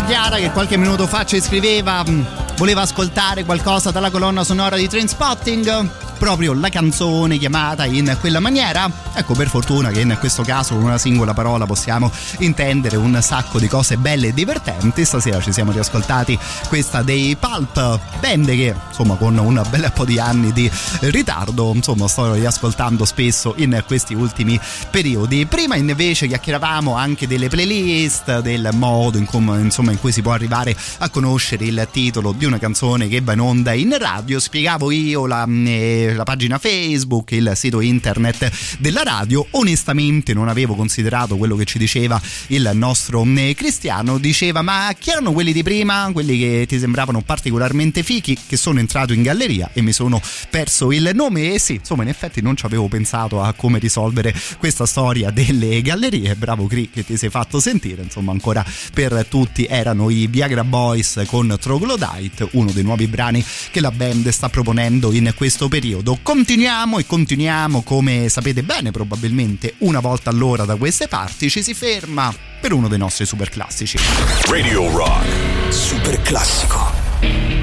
S1: Salutando Chiara che qualche minuto fa ci scriveva, mh, voleva ascoltare qualcosa dalla colonna sonora di Trainspotting. Proprio la canzone chiamata in quella maniera? Ecco, per fortuna che in questo caso con una singola parola possiamo intendere un sacco di cose belle e divertenti. Stasera ci siamo riascoltati questa dei Pulp, band che insomma con un bel po' di anni di ritardo, insomma sto riascoltando spesso in questi ultimi periodi. Prima invece chiacchieravamo anche delle playlist, del modo in, com- insomma, in cui si può arrivare a conoscere il titolo di una canzone che va in onda in radio. Spiegavo io la, eh, la pagina Facebook, il sito internet della radio. Onestamente non avevo considerato quello che ci diceva il nostro eh, Cristiano. Diceva ma chi erano quelli di prima, quelli che ti sembravano particolarmente fichi, che sono entrato in galleria e mi sono perso il nome e sì, insomma in effetti non ci avevo pensato a come risolvere questa storia delle gallerie. Bravo Cri che ti sei fatto sentire, insomma ancora per tutti erano i Viagra Boys con Troglodyte, uno dei nuovi brani che la band sta proponendo in questo periodo. Continuiamo e continuiamo come sapete bene probabilmente una volta all'ora da queste parti ci si ferma per uno dei nostri super classici.
S4: Radio Rock.
S10: Super classico.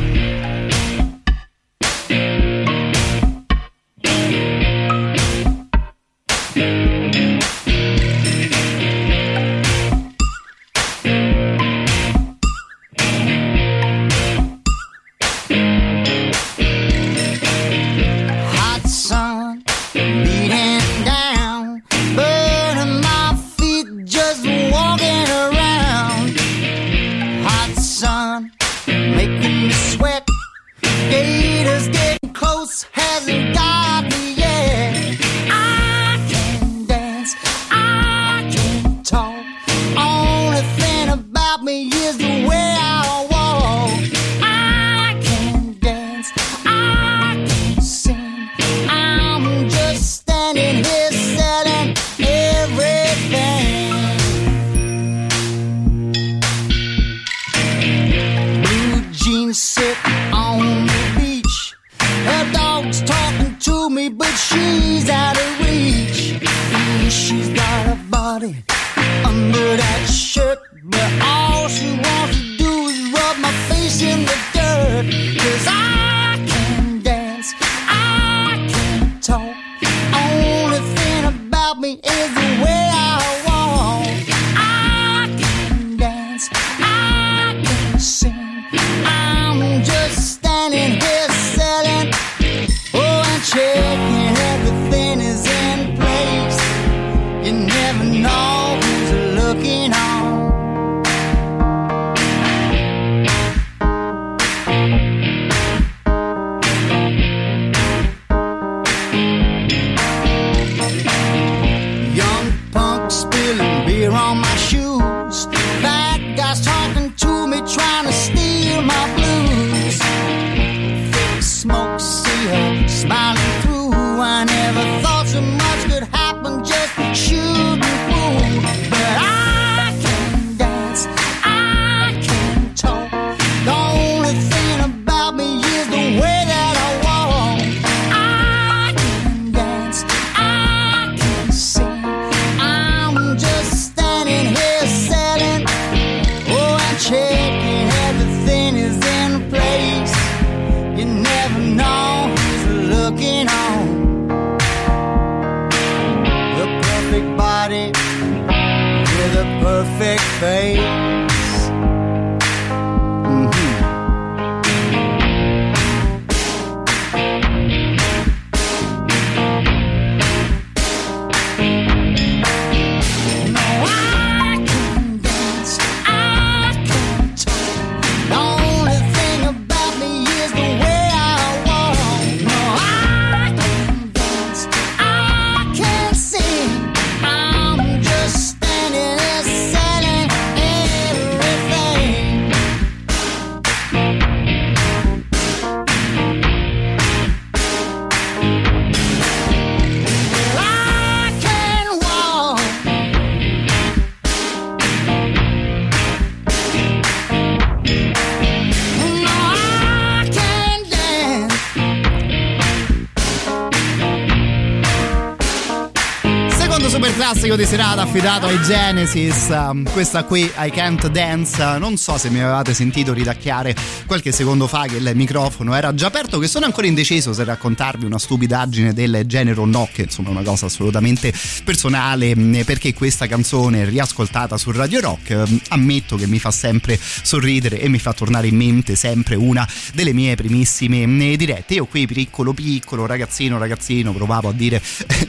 S1: Di serata affidato ai Genesis, questa qui I Can't Dance, non so se mi avevate sentito ridacchiare qualche secondo fa che il microfono era già aperto, che sono ancora indeciso se raccontarvi una stupidaggine del genere o no, che insomma è una cosa assolutamente personale, mh, perché questa canzone riascoltata su Radio Rock, mh, ammetto che mi fa sempre sorridere e mi fa tornare in mente sempre una delle mie primissime mh, dirette. Io qui piccolo piccolo, ragazzino ragazzino, provavo a dire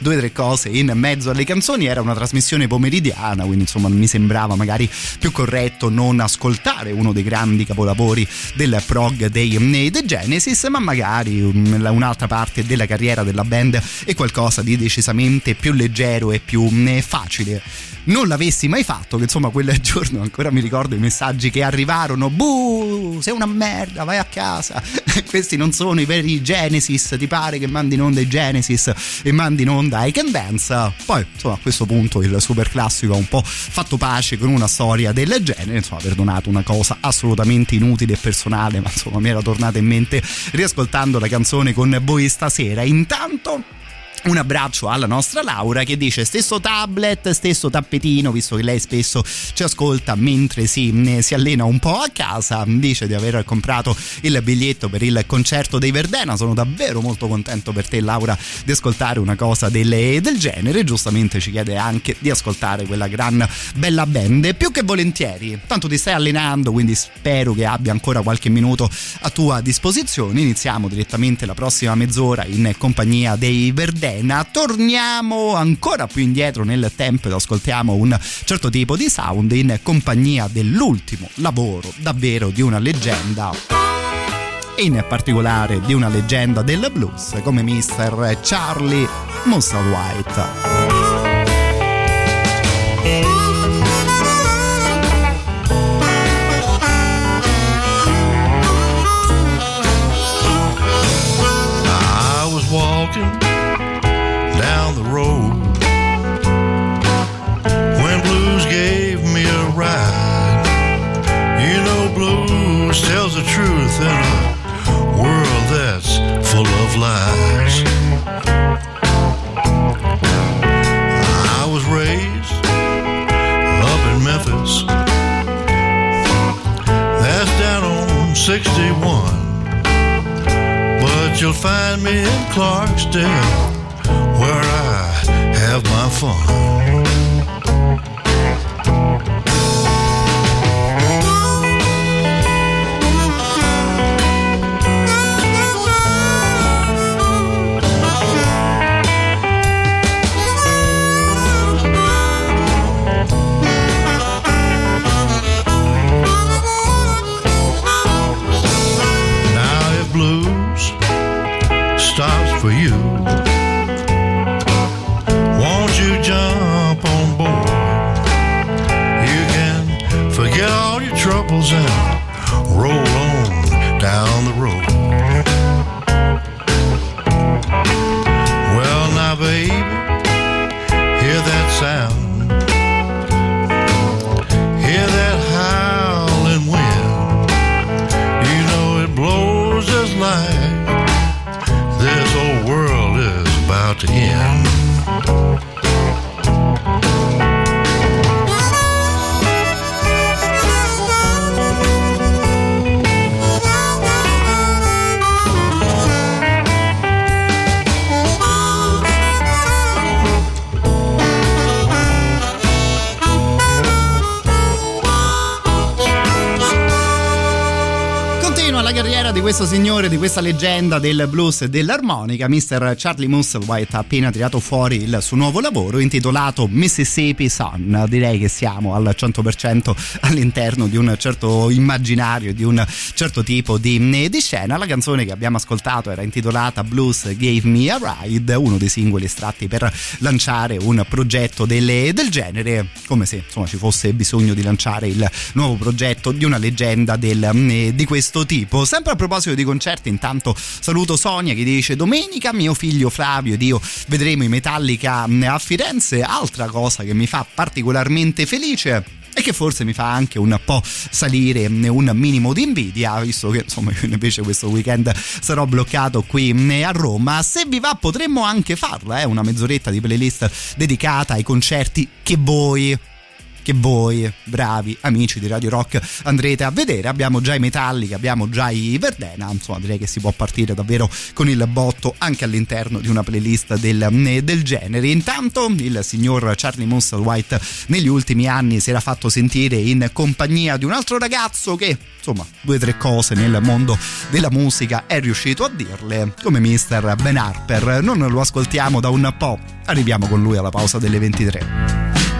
S1: due o tre cose in mezzo alle canzoni, era una trasmissione pomeridiana, quindi insomma mi sembrava magari più corretto non ascoltare uno dei grandi capolavori del prog dei, dei Genesis, ma magari um, un'altra parte della carriera della band è qualcosa di decisamente più leggero e più um, facile non l'avessi mai fatto, che insomma quel giorno ancora mi ricordo i messaggi che arrivarono, buh, sei una merda, vai a casa, questi non sono i veri Genesis, ti pare che mandi in onda i Genesis e mandi in onda I Can Dance, poi insomma a questo punto il super classico ha un po' fatto pace con una storia del genere, insomma perdonato una cosa assolutamente inutile e personale, ma insomma mi era tornata in mente riascoltando la canzone con voi stasera, intanto un abbraccio alla nostra Laura che dice stesso tablet, stesso tappetino, visto che lei spesso ci ascolta mentre si, si, allena un po' a casa. Dice di aver comprato il biglietto per il concerto dei Verdena. Sono davvero molto contento per te, Laura, di ascoltare una cosa delle, del genere. Giustamente ci chiede anche di ascoltare quella gran bella band. Più che volentieri, tanto ti stai allenando, quindi spero che abbia ancora qualche minuto a tua disposizione. Iniziamo direttamente la prossima mezz'ora in compagnia dei Verdena. Torniamo ancora più indietro nel tempo ed ascoltiamo un certo tipo di sound in compagnia dell'ultimo lavoro davvero di una leggenda in particolare di una leggenda del blues come Mr. Charlie Musselwhite.
S11: Blues tells the truth in a world that's full of lies. I was raised up in Memphis, that's down on 61. But you'll find me in Clarksdale where I have my fun. Your troubles and roll
S1: di questo signore, di questa leggenda del blues e dell'armonica. Mr. Charlie Musselwhite ha appena tirato fuori il suo nuovo lavoro intitolato Mississippi Sun. Direi che siamo al 100% all'interno di un certo immaginario, di un certo tipo di, di scena. La canzone che abbiamo ascoltato era intitolata Blues Gave Me a Ride, uno dei singoli estratti per lanciare un progetto delle, del genere, come se insomma ci fosse bisogno di lanciare il nuovo progetto di una leggenda del, di questo tipo. Sempre a proposito di concerti, intanto saluto Sonia che dice domenica mio figlio Flavio ed io vedremo i Metallica a Firenze. Altra cosa che mi fa particolarmente felice
S12: e che forse mi fa anche un po' salire un minimo di invidia, visto che insomma io invece questo weekend sarò bloccato qui a Roma. Se vi va potremmo anche farla, eh, una mezz'oretta di playlist dedicata ai concerti che voi che voi, bravi amici di Radio Rock, andrete a vedere. Abbiamo già i Metallica, abbiamo già i Verdena, insomma direi che si può partire davvero con il botto anche all'interno di una playlist del, eh, del genere. Intanto il signor Charlie Musselwhite negli ultimi anni si era fatto sentire in compagnia di un altro ragazzo che, insomma, due o tre cose nel mondo della musica è riuscito a dirle, come mister Ben Harper. Non lo ascoltiamo da un po', arriviamo con lui alla pausa delle 23.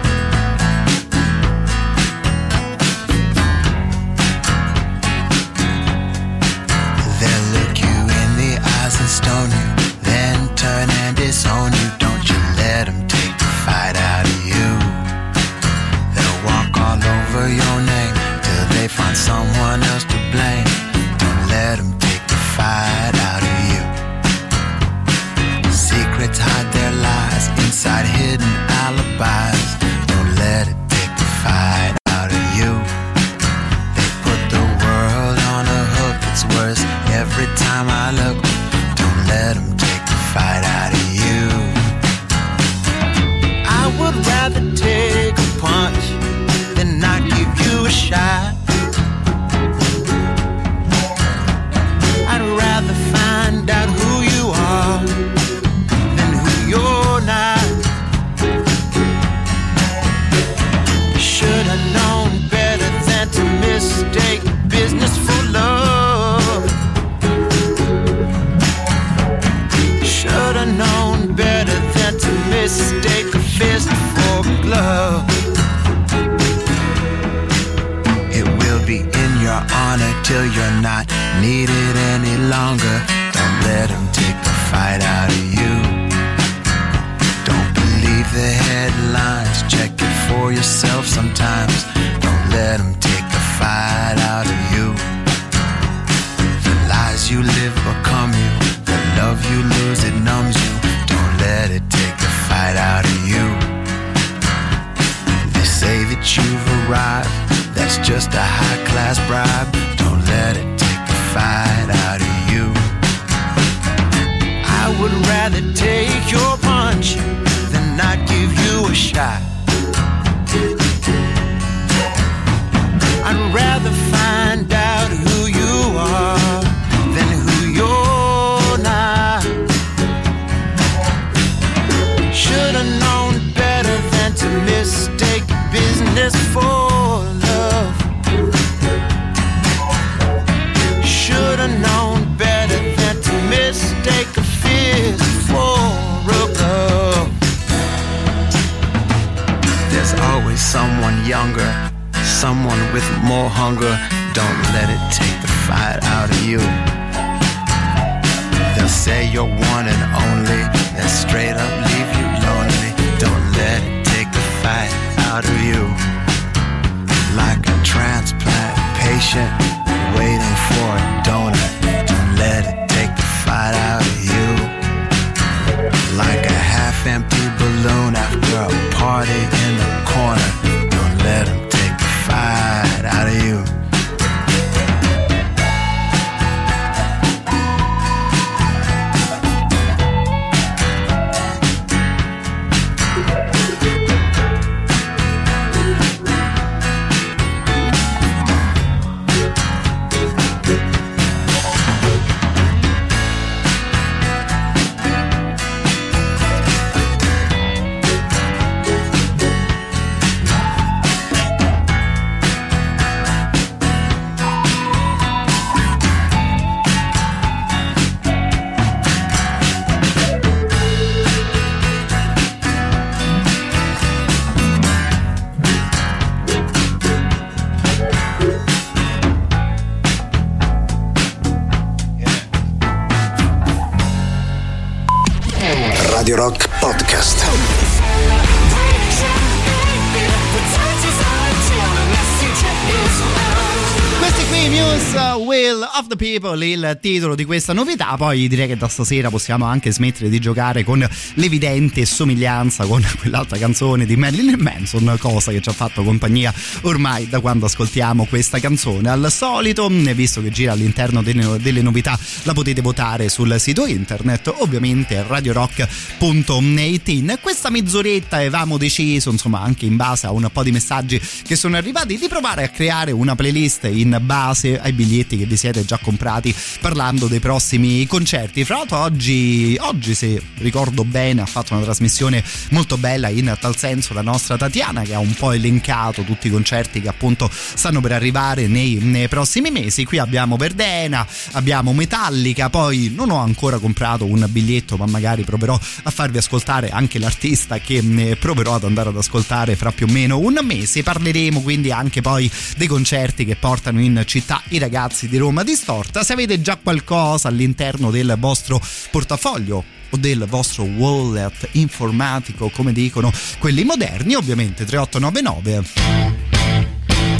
S12: People, il titolo di questa novità. Poi direi che da stasera possiamo anche smettere di giocare con l'evidente somiglianza con quell'altra canzone di Marilyn Manson, cosa che ci ha fatto compagnia ormai da quando ascoltiamo questa canzone. Al solito, visto che gira all'interno delle, delle novità, la potete votare sul sito internet, ovviamente radiorock.it. In questa mezz'oretta avevamo deciso, insomma, anche in base a un po' di messaggi che sono arrivati, di provare a creare una playlist in base ai biglietti che vi siete già comprati parlando dei prossimi concerti. Fra l'altro oggi, oggi se ricordo bene ha fatto una trasmissione molto bella in tal senso la nostra Tatiana che ha un po' elencato tutti i concerti che appunto stanno per arrivare nei, nei prossimi mesi. Qui abbiamo Verdena, abbiamo Metallica, poi non ho ancora comprato un biglietto ma magari proverò a farvi ascoltare anche l'artista che ne proverò ad andare ad ascoltare fra più o meno un mese. Parleremo quindi anche poi dei concerti che portano in città i ragazzi di Roma Distorta. Se avete già qualcosa all'interno del vostro portafoglio o del vostro wallet informatico, come dicono quelli moderni, ovviamente 3899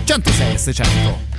S12: 106 600.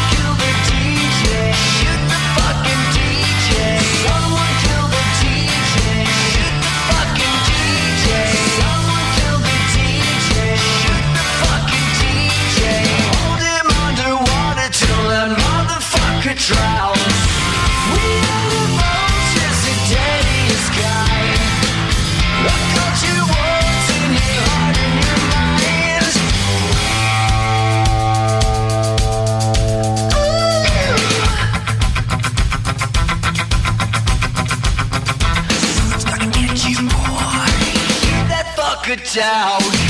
S13: Down.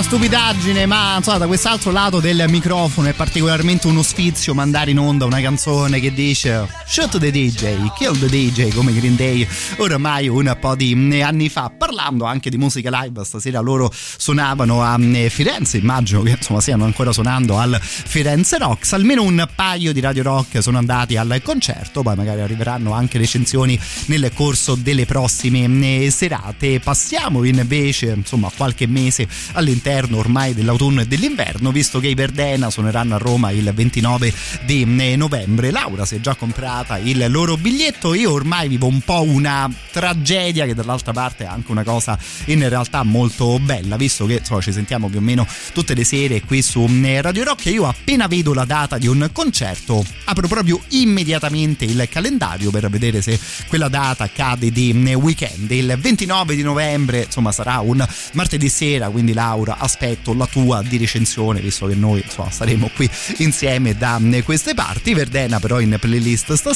S1: Una stupidaggine, ma insomma, da quest'altro lato del microfono è particolarmente uno sfizio mandare in onda una canzone che dice Shoot the DJ, kill the DJ come Green Day ormai un po' di anni fa. Parlando anche di musica live, stasera loro suonavano a Firenze, immagino che insomma stiano ancora suonando al Firenze Rocks. Almeno un paio di Radio Rock sono andati al concerto, poi magari arriveranno anche recensioni nel corso delle prossime serate. Passiamo invece insomma qualche mese all'interno ormai dell'autunno e dell'inverno, visto che i Verdena suoneranno a Roma il 29 di novembre. Laura si è già comprata il loro biglietto. Io ormai vivo un po' una tragedia, che dall'altra parte è anche una cosa in realtà molto bella, visto che insomma, ci sentiamo più o meno tutte le sere qui su Radio Rock. E io appena vedo la data di un concerto, apro proprio immediatamente il calendario per vedere se quella data cade di weekend. Il 29 di novembre, insomma, sarà un martedì sera, quindi Laura aspetto la tua di recensione visto che noi insomma, saremo qui insieme da queste parti Verdena però in playlist stasera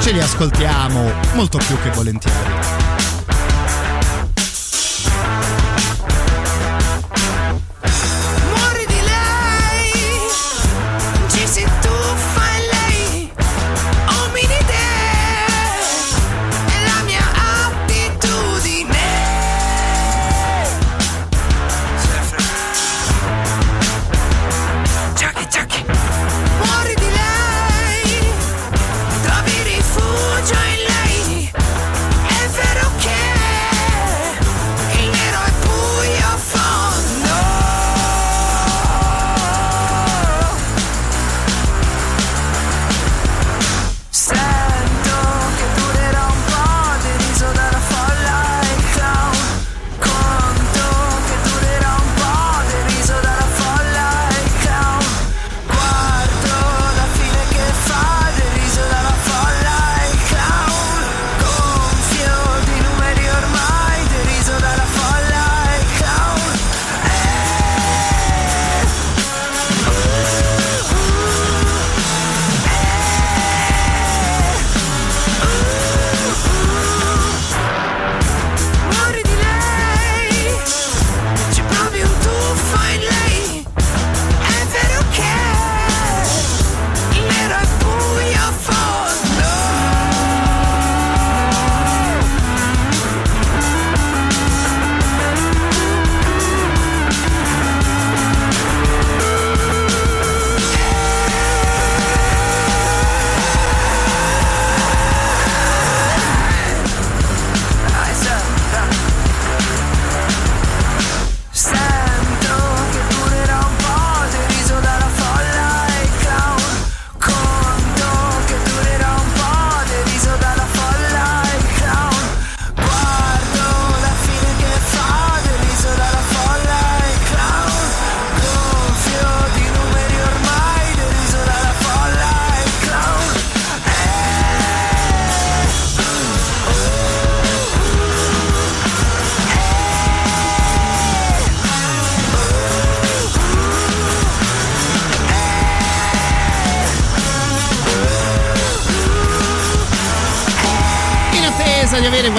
S1: ce li ascoltiamo molto più che volentieri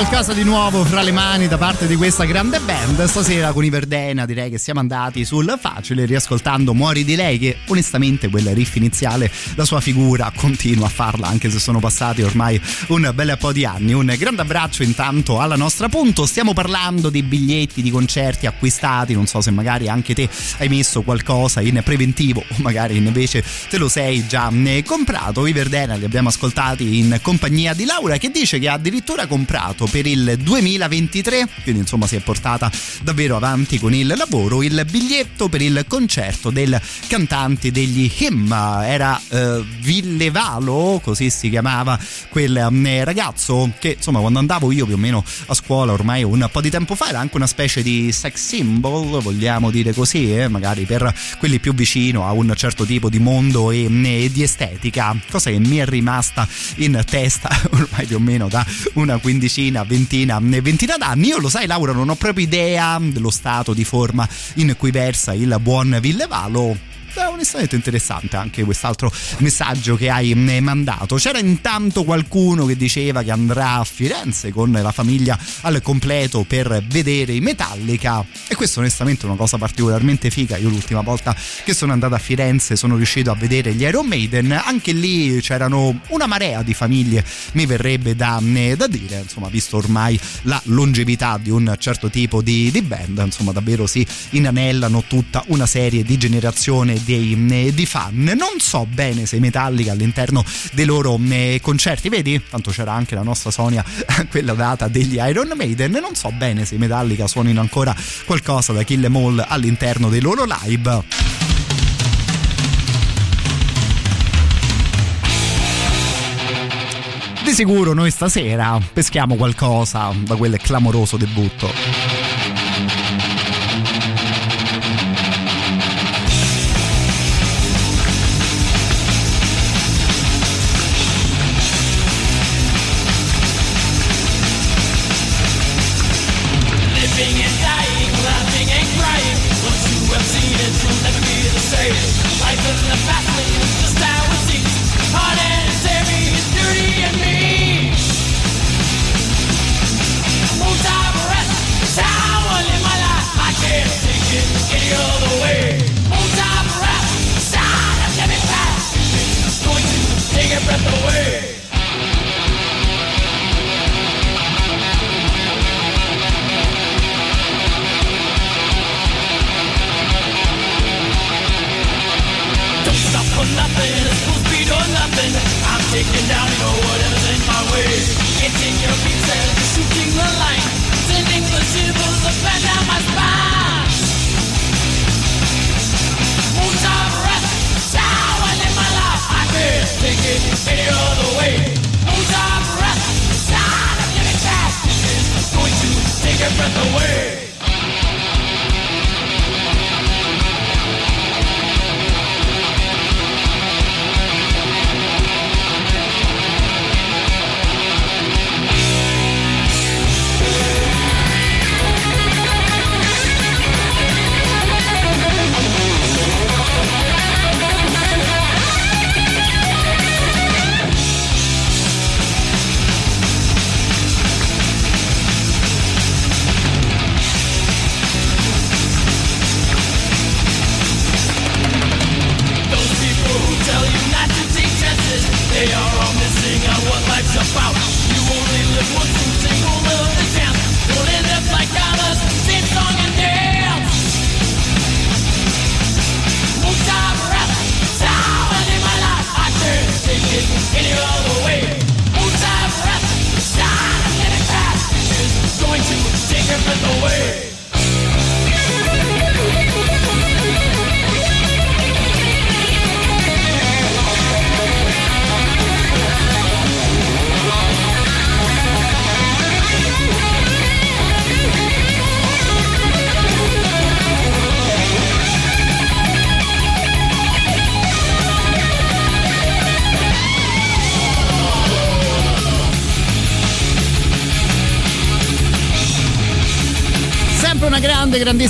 S1: qualcosa di nuovo fra le mani da parte di questa grande band, stasera con i Verdena direi che siamo andati sul facile riascoltando Muori di lei che onestamente quel riff iniziale, la sua figura continua a farla anche se sono passati ormai un bel po' di anni. Un grande abbraccio intanto alla nostra punto, stiamo parlando di biglietti di concerti acquistati, non so se magari anche te hai messo qualcosa in preventivo o magari invece te lo sei già eh, comprato. I Verdena li abbiamo ascoltati in compagnia di Laura che dice che ha addirittura comprato per il 2023, quindi insomma si è portata davvero avanti con il lavoro, il biglietto per il concerto del cantante degli Him, era eh, Villevalo, così si chiamava quel eh, ragazzo che insomma quando andavo io più o meno a scuola ormai un po' di tempo fa era anche una specie di sex symbol, vogliamo dire così, eh, magari per quelli più vicino a un certo tipo di mondo e, e di estetica, cosa che mi è rimasta in testa ormai più o meno da una quindicina, ventina, ventina d'anni. Io lo sai Laura, non ho proprio idea dello stato di forma in cui versa il buon Villevalo è onestamente interessante anche quest'altro messaggio che hai mm, mandato. C'era intanto qualcuno che diceva che andrà a Firenze con la famiglia al completo per vedere i Metallica e questo onestamente è una cosa particolarmente figa. Io l'ultima volta che sono andato a Firenze sono riuscito a vedere gli Iron Maiden, anche lì c'erano una marea di famiglie, mi verrebbe da, mm, da dire, insomma, visto ormai la longevità di un certo tipo di, di band, insomma, davvero si inanellano tutta una serie di generazione dei, mm, di fan. Non so bene se Metallica all'interno dei loro mm, concerti, vedi? Tanto c'era anche la nostra Sonia quella data degli Iron Maiden. Non so bene se Metallica suonino ancora qualcosa da Kill Em All all'interno dei loro live. Di sicuro noi stasera peschiamo qualcosa da quel clamoroso debutto.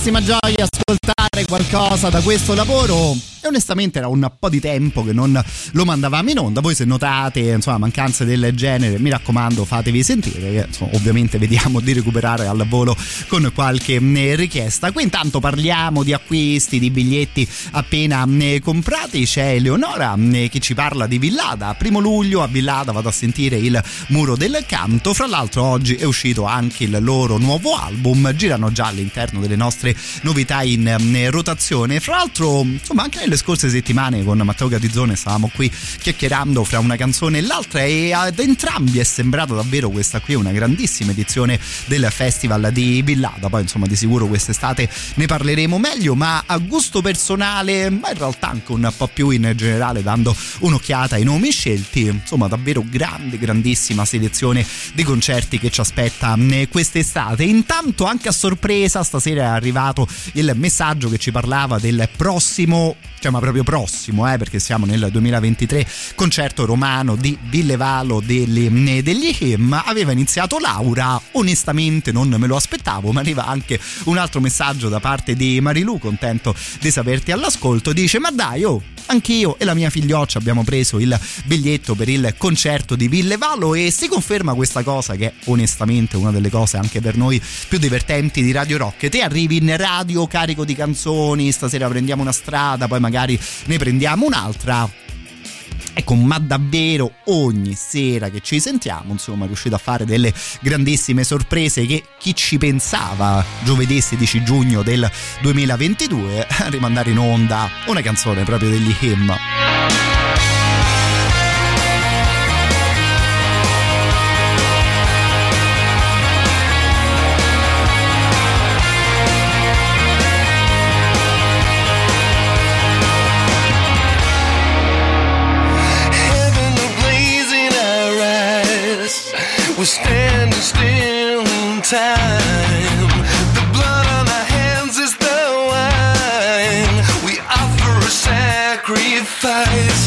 S1: Grandissima gioia ascoltare qualcosa da questo lavoro. Onestamente era un po' di tempo che non lo mandavamo in onda. Voi se notate insomma mancanze del genere, mi raccomando, fatevi sentire. insomma, ovviamente vediamo di recuperare al volo con qualche mh, richiesta. Qui intanto parliamo di acquisti, di biglietti appena mh, comprati. C'è Eleonora mh, che ci parla di Villada. Primo luglio a Villada vado a sentire il muro del canto. Fra l'altro oggi è uscito anche il loro nuovo album. Girano già all'interno delle nostre novità in rotazione. Fra l'altro, insomma, anche nelle scorse settimane con Matteo Gatizzone stavamo qui chiacchierando fra una canzone e l'altra e ad entrambi è sembrata davvero questa qui una grandissima edizione del festival di Villada. Poi, insomma, di sicuro quest'estate ne parleremo meglio, ma a gusto personale, ma in realtà anche un po' più in generale, dando un'occhiata ai nomi scelti, insomma, davvero grande, grandissima selezione di concerti che ci aspetta mh, quest'estate. Intanto, anche a sorpresa, stasera è arrivato il messaggio che ci parlava del prossimo ma proprio prossimo, eh, perché siamo nel 2023, concerto romano di Villevalo degli, degli Him. Aveva iniziato Laura, onestamente non me lo aspettavo, ma arriva anche un altro messaggio da parte di Marilu, contento di saperti all'ascolto. Dice: Ma dai, oh, anch'io e la mia figlioccia abbiamo preso il biglietto per il concerto di Villevalo e si conferma questa cosa che è onestamente una delle cose anche per noi più divertenti di Radio Rock. Te arrivi in radio carico di canzoni, stasera prendiamo una strada, poi magari ne prendiamo un'altra. Ecco, ma davvero ogni sera che ci sentiamo, insomma, è riuscito a fare delle grandissime sorprese che chi ci pensava giovedì 16 giugno del 2022 a rimandare in onda una canzone proprio degli Him.
S9: Standing still in time. The blood on our hands is the wine. We offer a sacrifice.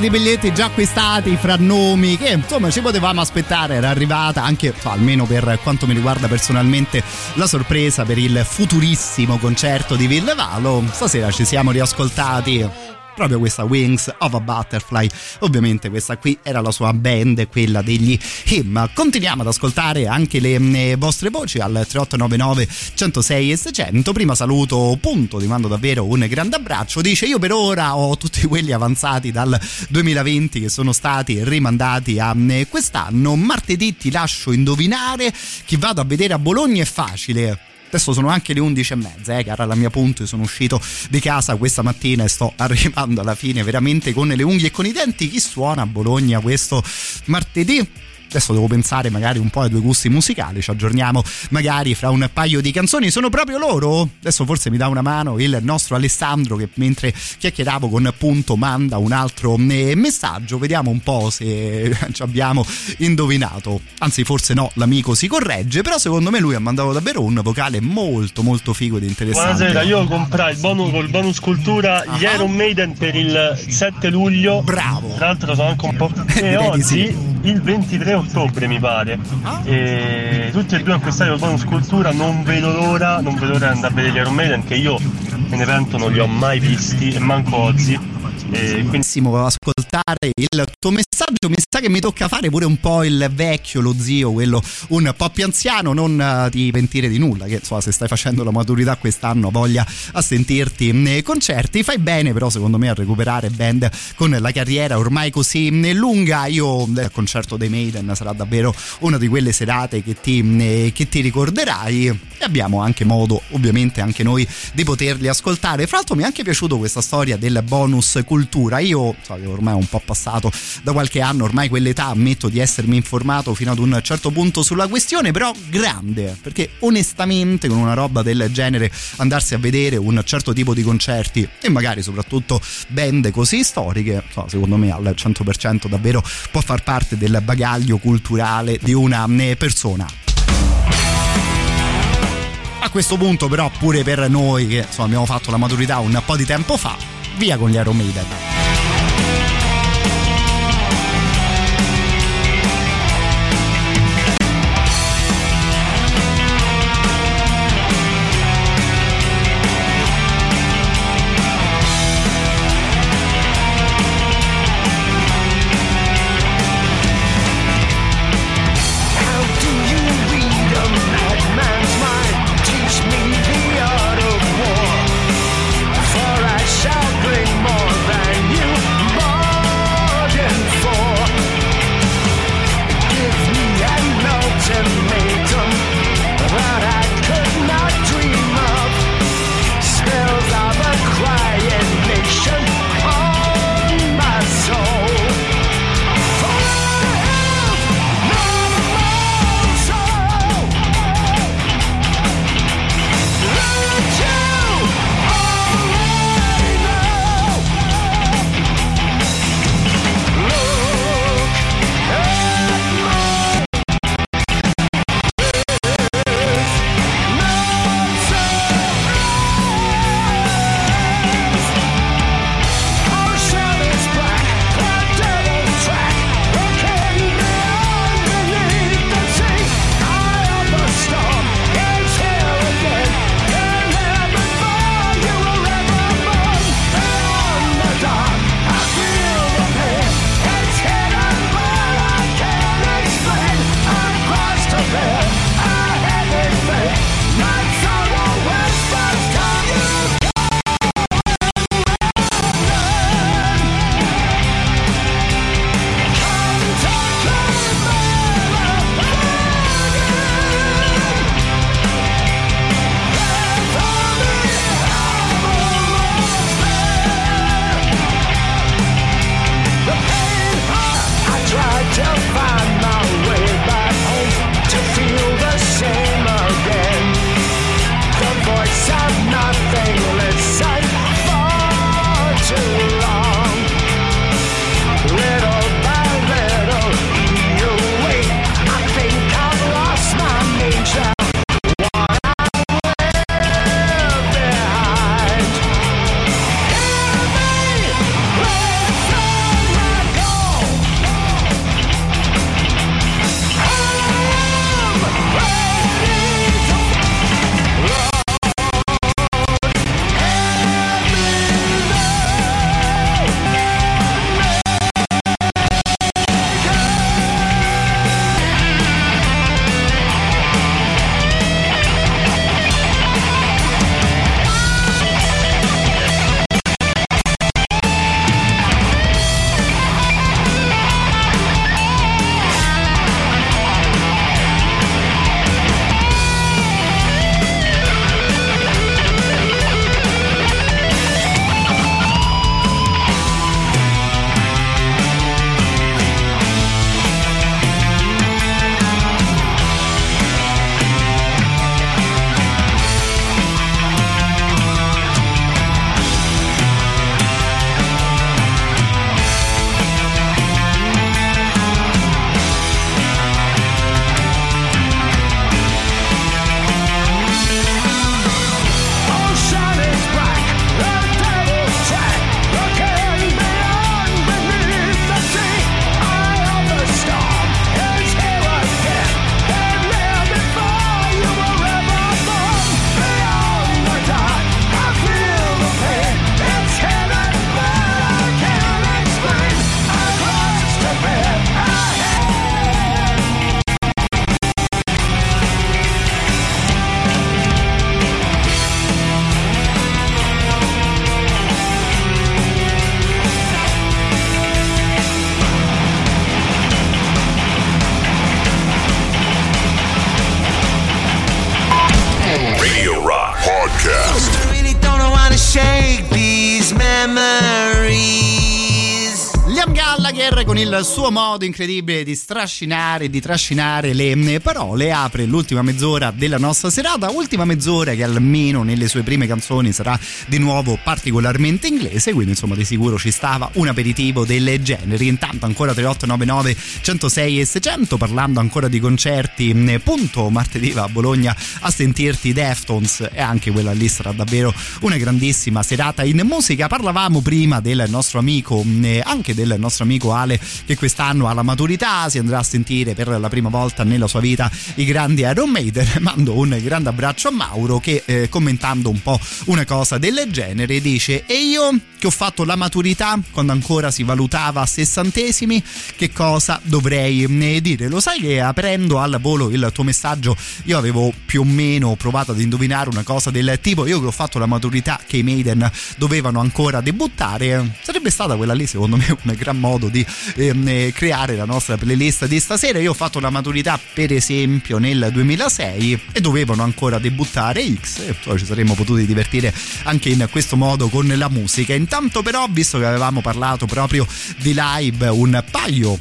S1: Di biglietti già acquistati fra nomi che insomma ci potevamo aspettare, era arrivata anche, so, almeno per quanto mi riguarda personalmente, la sorpresa per il futurissimo concerto di Villevalo. Stasera ci siamo riascoltati proprio questa Wings of a Butterfly. Ovviamente questa qui era la sua band, quella degli Him. Continuiamo ad ascoltare anche le mm, vostre voci al 3899 106 e 600. Prima saluto Punto, ti mando davvero un grande abbraccio. Dice io per ora ho tutti quelli avanzati dal 2020 che sono stati rimandati a mm, quest'anno. Martedì ti lascio indovinare chi vado a vedere a Bologna è facile. Adesso sono anche le 11 e mezza, eh, cara la mia punto. Sono uscito di casa questa mattina e sto arrivando alla fine veramente con le unghie e con i denti. Chi suona a Bologna questo martedì? Adesso devo pensare magari un po' ai due gusti musicali, ci aggiorniamo magari fra un paio di canzoni. Sono proprio loro? Adesso forse mi dà una mano il nostro Alessandro che mentre chiacchieravo con Punto manda un altro eh, messaggio. Vediamo un po' se ci abbiamo indovinato. Anzi, forse no, l'amico si corregge, però secondo me lui ha mandato davvero un vocale molto molto figo ed interessante.
S14: Buonasera, io comprai il bonus col bonus cultura gli Iron Maiden per il 7 luglio.
S1: Bravo.
S14: Tra l'altro sono anche un po'. E oggi
S1: sì.
S14: Il 23 ottobre mi pare. E tutti e due acquistati il bonus cultura, non vedo l'ora, non vedo l'ora di andare a vedere gli Iron Maiden che io me ne pento non li ho mai visti e manco Ozzy. E quindi
S1: Benissimo ascoltare il tuo messaggio. Mi sa che mi tocca fare pure un po' il vecchio, lo zio, quello un po' più anziano, non eh, ti pentire di nulla, che insomma se stai facendo la maturità quest'anno voglia a sentirti nei concerti. Fai bene però secondo me a recuperare band con la carriera ormai così eh, lunga. Io il concerto dei Maiden sarà davvero una di quelle serate che ti, eh, che ti ricorderai e abbiamo anche modo ovviamente anche noi di poterli ascoltare. Fra l'altro mi è anche piaciuto questa storia del bonus cultura. Io so ormai un po' passato da qualche anno, ormai quell'età ammetto di essermi informato fino ad un certo punto sulla questione, però grande, perché onestamente con una roba del genere andarsi a vedere un certo tipo di concerti e magari soprattutto band così storiche, so, secondo me al 100% davvero può far parte del bagaglio culturale di una eh, persona. A questo punto però pure per noi che insomma, abbiamo fatto la maturità un po' di tempo fa, via con gli Iron suo modo incredibile di strascinare, di trascinare le parole apre l'ultima mezz'ora della nostra serata, ultima mezz'ora che almeno nelle sue prime canzoni sarà di nuovo particolarmente inglese, quindi insomma di sicuro ci stava un aperitivo del genere. Intanto ancora 3899 106 e 600 parlando ancora di concerti, punto martedì va a Bologna a sentirti Deftones e anche quella lì sarà davvero una grandissima serata in musica. Parlavamo prima del nostro amico, eh, anche del nostro amico Ale che quest'anno ha la maturità, si andrà a sentire per la prima volta nella sua vita i grandi Iron Maiden. Mando un grande abbraccio a Mauro che eh, commentando un po' una cosa del genere dice e io che ho fatto la maturità quando ancora si valutava a sessantesimi che cosa dovrei eh, dire? Lo sai che aprendo al volo il tuo messaggio io avevo più o meno provato ad indovinare una cosa del tipo io che ho fatto la maturità che i Maiden dovevano ancora debuttare sarebbe stata quella lì secondo me un gran modo di ehm, eh, creare la nostra playlist di stasera. Io ho fatto la maturità per esempio nel 2006 e dovevano ancora debuttare X e poi ci saremmo potuti divertire anche in questo modo con la musica. Intanto però visto che avevamo parlato proprio di live un paio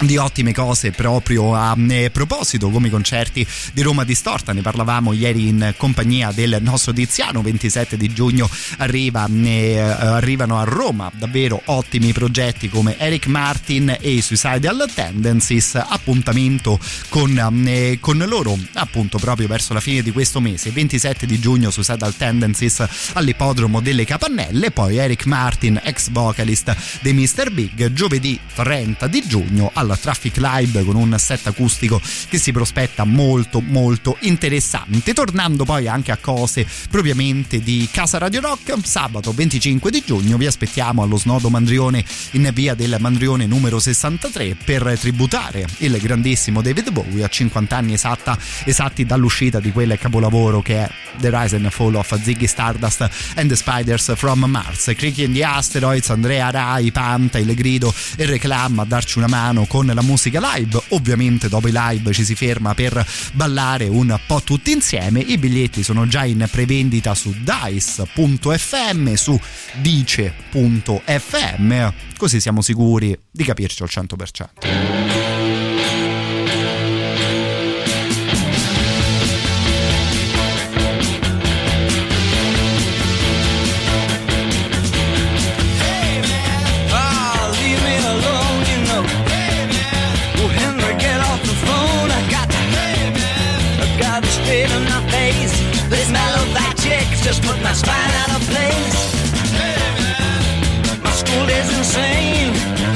S1: di ottime cose proprio a eh, proposito come i concerti di Roma Distorta. Ne parlavamo ieri in compagnia del nostro Tiziano. 27 di giugno arriva, eh, arrivano a Roma. Davvero ottimi progetti come Eric Martin e i Suicidal Tendencies appuntamento con, eh, con loro appunto proprio verso la fine di questo mese. 27 di giugno Suicidal Tendencies all'ippodromo delle Capannelle. Poi Eric Martin ex vocalist dei Mr. Big. Giovedì 30 di giugno alla Traffic Live con un set acustico che si prospetta molto molto interessante. Tornando poi anche a cose propriamente di Casa Radio Rock, sabato 25 di giugno vi aspettiamo allo Snodo Mandrione in via del Mandrione numero 63 per tributare il grandissimo David Bowie a 50 anni esatta, esatti dall'uscita di quel capolavoro che è The Rise and Fall of Ziggy Stardust and the Spiders from Mars. Cricky and the Asteroids, Andrea Rai, Panta, Il Grido e Reclam a darci una mano con la musica live. Ovviamente dopo i live ci si ferma per ballare un po' tutti insieme. I biglietti sono già in prevendita su dice.fm, su dice.fm, così siamo sicuri di capirci al 100%.
S8: Just put my spine out of place. Hey, My school is insane.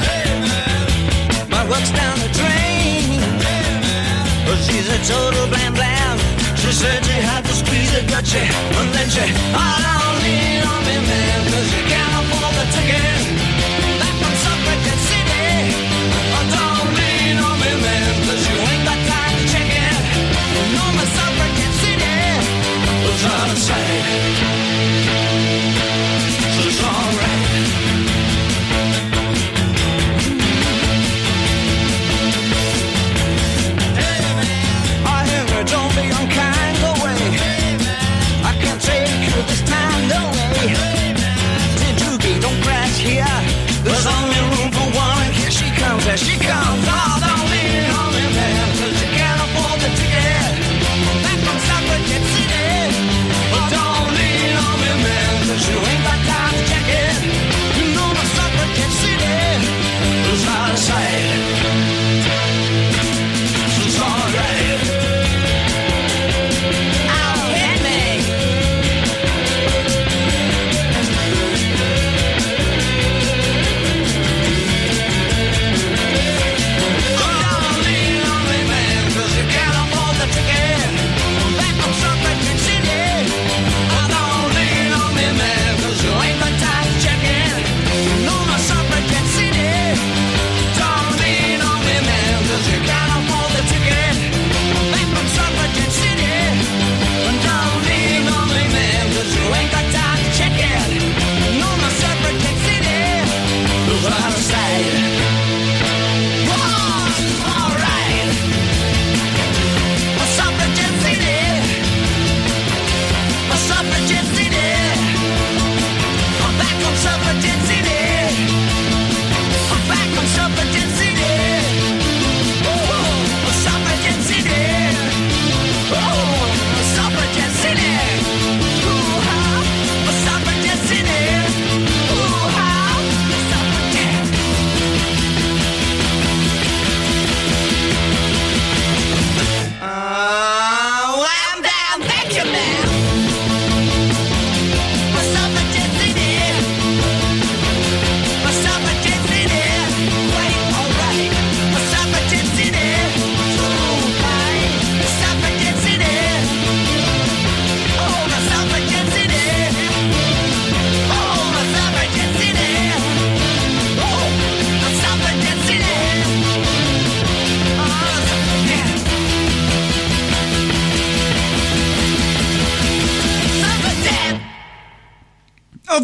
S8: Hey, My work's down the drain. Hey, But she's a total blam blam. She said she had to squeeze it, but she, and then she, oh, don't on me, man, 'cause you can't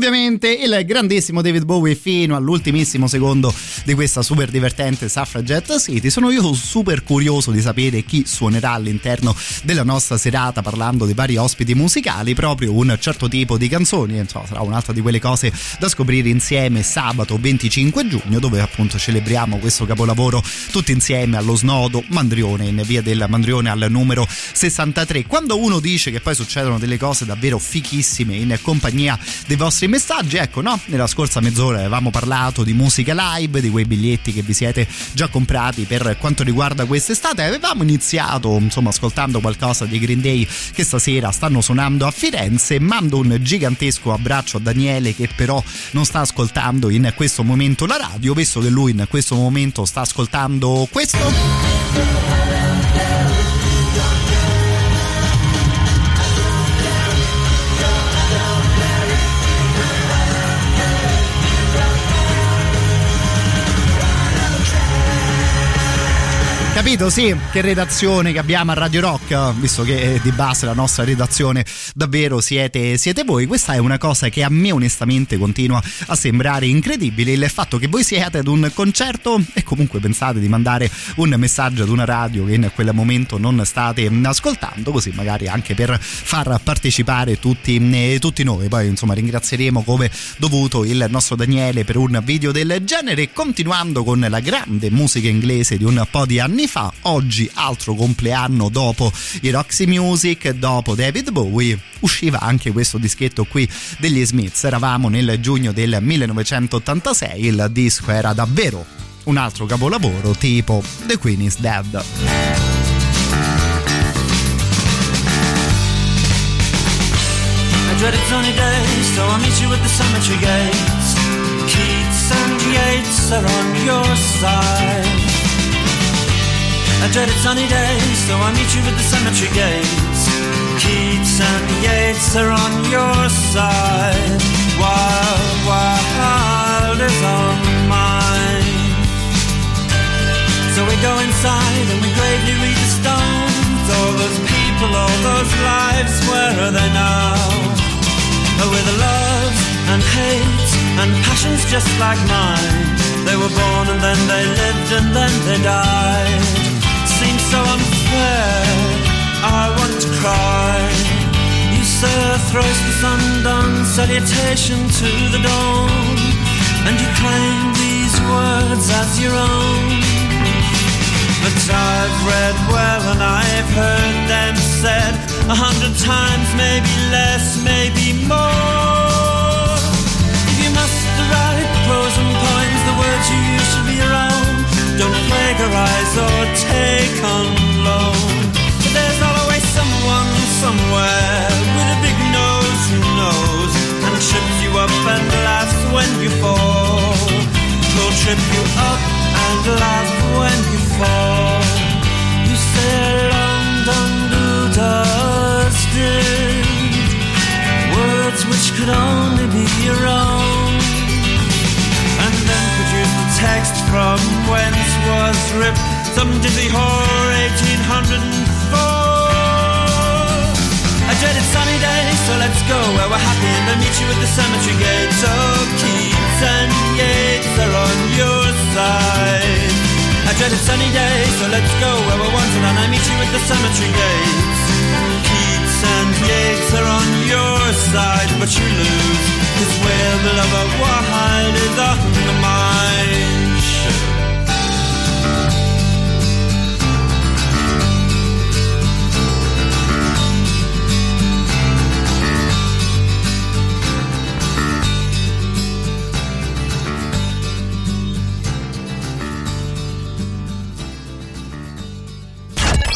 S1: ovviamente il grandissimo David Bowie fino all'ultimissimo secondo di questa super divertente Suffragette City. Sono io super curioso di sapere chi suonerà all'interno della nostra serata parlando di vari ospiti musicali, proprio un certo tipo di canzoni, insomma, sarà un'altra di quelle cose da scoprire insieme sabato 25 giugno dove appunto celebriamo questo capolavoro tutti insieme allo snodo Mandrione in via del Mandrione al numero 63. Quando uno dice che poi succedono delle cose davvero fichissime in compagnia dei vostri messaggi, ecco no, nella scorsa mezz'ora avevamo parlato di musica live, di quei biglietti che vi siete già comprati per quanto riguarda quest'estate, avevamo iniziato insomma ascoltando qualcosa di Green Day che stasera stanno suonando a Firenze, mando un gigantesco abbraccio a Daniele che però non sta ascoltando in questo momento la radio, visto che lui in questo momento sta ascoltando questo. Capito, sì, che redazione che abbiamo a Radio Rock, visto che di base la nostra redazione davvero siete, siete voi. Questa è una cosa che a me onestamente continua a sembrare incredibile, il fatto che voi siete ad un concerto e comunque pensate di mandare un messaggio ad una radio che in quel momento non state ascoltando, così magari anche per far partecipare tutti, eh, tutti noi. Poi insomma ringrazieremo come dovuto il nostro Daniele per un video del genere, continuando con la grande musica inglese di un po' di anni fa. Oggi, altro compleanno dopo i Roxy Music, dopo David Bowie, usciva anche questo dischetto qui degli Smiths. Eravamo nel giugno del 1986, il disco era davvero un altro capolavoro tipo The Queen is Dead.
S12: I dreaded sunny days, so I'll meet you at the cemetery gates. Keats and Yates are on your side. I dreaded sunny days, so I'll meet you at the cemetery gates. Keats and Yates are on your side. Wild, wild is on mine. So we go inside and we gravely read the stones. All those people, all those lives, where are they now? With loves and hates and passions just like mine. They were born and then they lived and then they died. So unfair. I want to cry. You a thrice the undone salutation to the dawn, and you claim these words as your own. But I've read well and I've heard them said a hundred times, maybe less, maybe more. If you must write pros and points, the words you use should be your Don't or take on loan. But there's always someone somewhere with a big nose who knows and trips you up and laughs when you fall. He'll trip you up and laugh when you fall. You say London dusted words which could only be your own, text from whence was ripped some dizzy whore 1804. A dreaded sunny day, so let's go where we're happy and then meet you at the cemetery gate. So Keats and Yates are on your side. A dreaded sunny day, so let's go where we're wanted and I meet you at the cemetery gates. Keats and Yates are on your side, but you lose. Cause where the lover wide is on the mind.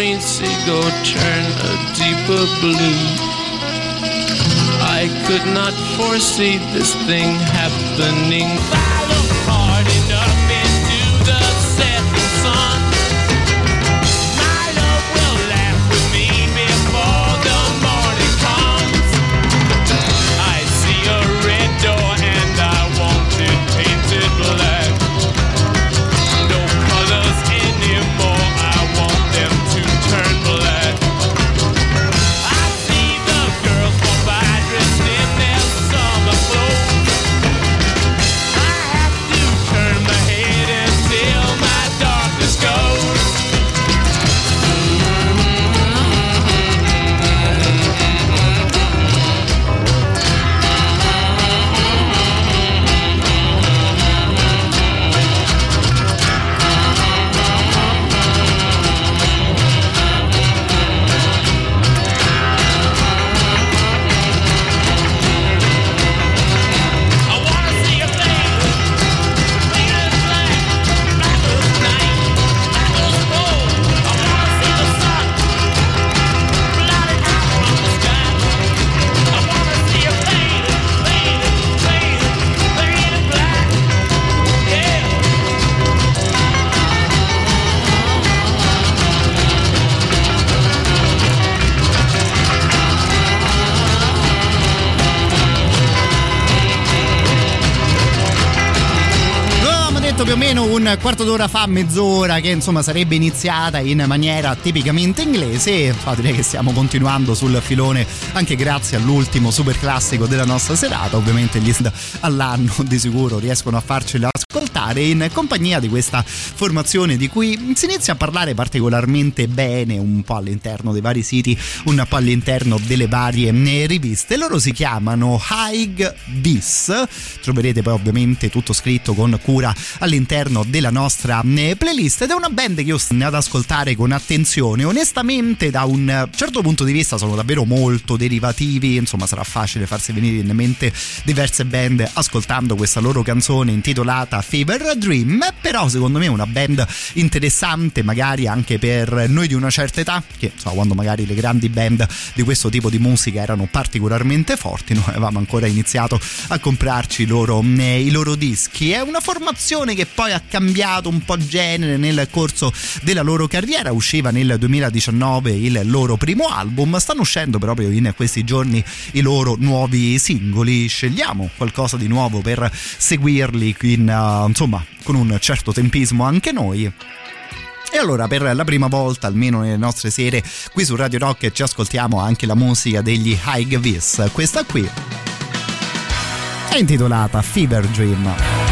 S15: Indigo turn a deeper blue. I could not foresee this thing happening.
S1: Quarto d'ora fa, mezz'ora, che insomma sarebbe iniziata in maniera tipicamente inglese. Infatti direi che stiamo continuando sul filone anche grazie all'ultimo super classico della nostra serata. Ovviamente gli all'anno di sicuro riescono a farcela ascoltare in compagnia di questa formazione di cui si inizia a parlare particolarmente bene un po' all'interno dei vari siti, un po' all'interno delle varie eh, riviste. Loro si chiamano Haig Bis. Troverete poi ovviamente tutto scritto con cura all'interno della nostra eh, playlist ed è una band che io sto ad ascoltare con attenzione. Onestamente da un certo punto di vista sono davvero molto derivativi, insomma sarà facile farsi venire in mente diverse band ascoltando questa loro canzone intitolata Fever Dream, però secondo me è una band interessante magari anche per noi di una certa età, che insomma quando magari le grandi band di questo tipo di musica erano particolarmente forti, noi avevamo ancora iniziato a comprarci loro, eh, i loro dischi. È una formazione che poi ha cambiato un po' genere nel corso della loro carriera, usciva nel 2019 il loro primo album, stanno uscendo proprio in questi giorni i loro nuovi singoli, scegliamo qualcosa di nuovo per seguirli in, uh, insomma con un certo tempismo anche noi. E allora per la prima volta, almeno nelle nostre sere, qui su Radio Rock ci ascoltiamo anche la musica degli High Vis. Questa qui è intitolata Fever Dream.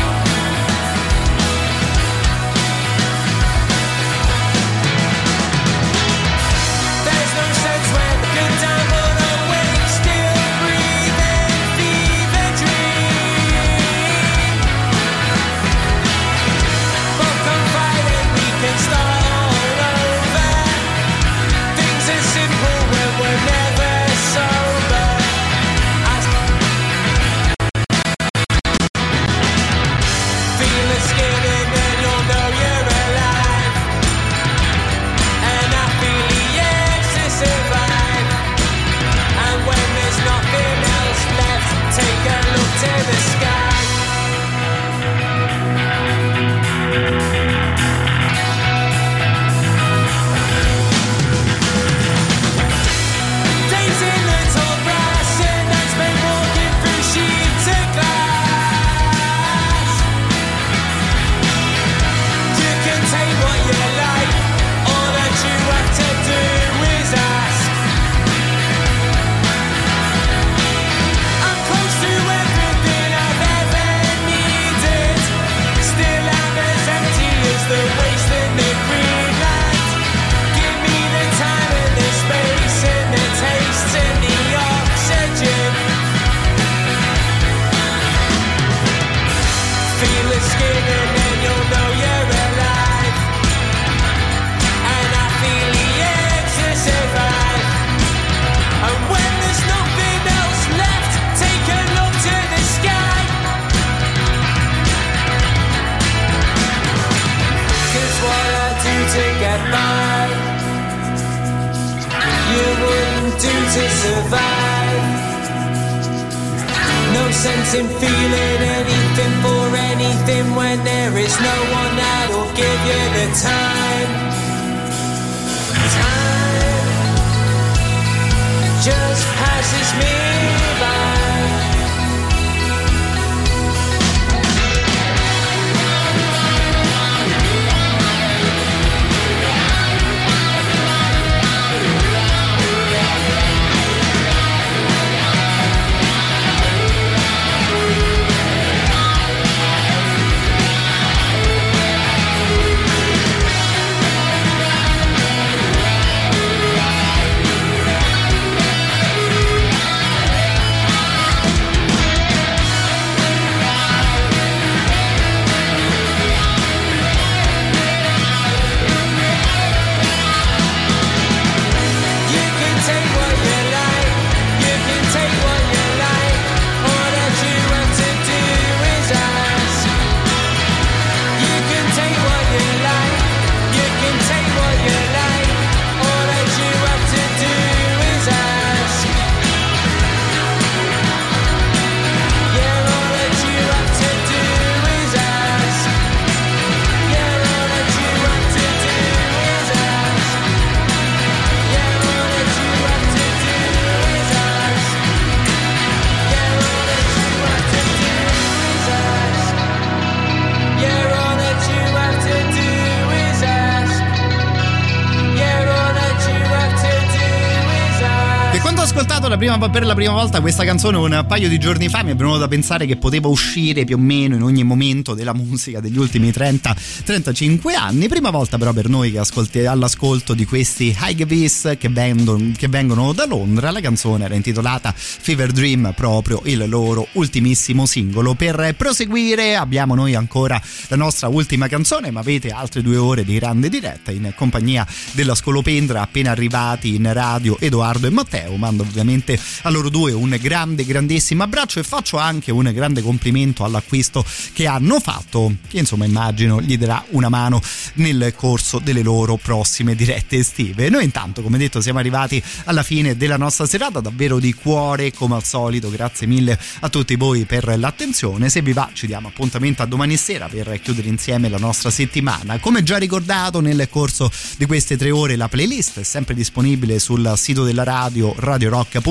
S1: Prima- per la prima volta questa canzone un paio di giorni fa mi è venuto da pensare che poteva uscire più o meno in ogni momento della musica degli ultimi 30-35 anni. Prima volta però per noi che ascolti all'ascolto di questi Highvis che, vengono- che vengono da Londra, la canzone era intitolata Fever Dream, proprio il loro ultimissimo singolo. Per proseguire abbiamo noi ancora la nostra ultima canzone, ma avete altre due ore di grande diretta in compagnia della Scolopendra appena arrivati in radio Edoardo e Matteo. Mando ovviamente a loro due un grande, grandissimo abbraccio e faccio anche un grande complimento all'acquisto che hanno fatto, che insomma immagino gli darà una mano nel corso delle loro prossime dirette estive. Noi intanto, come detto, siamo arrivati alla fine della nostra serata, davvero di cuore come al solito. Grazie mille a tutti voi per l'attenzione. Se vi va, ci diamo appuntamento a domani sera per chiudere insieme la nostra settimana. Come già ricordato nel corso di queste tre ore, la playlist è sempre disponibile sul sito della radio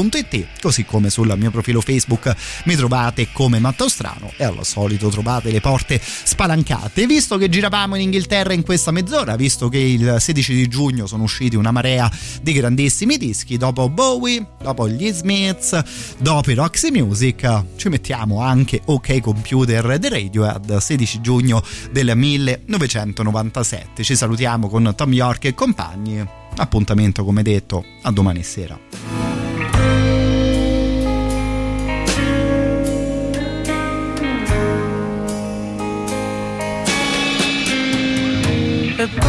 S1: radiorock.it, così come sul mio profilo Facebook mi trovate come Mattaustrano e al solito trovate le porte spalancate. Visto che giravamo in Inghilterra in questa mezz'ora, visto che il 16 di giugno sono usciti una marea di grandissimi dischi, dopo Bowie, dopo gli Smiths, dopo i Roxy Music, ci mettiamo anche OK Computer The Radiohead 16 giugno del 1997. Ci salutiamo con Tom York e compagni. Appuntamento come detto a domani sera.
S3: A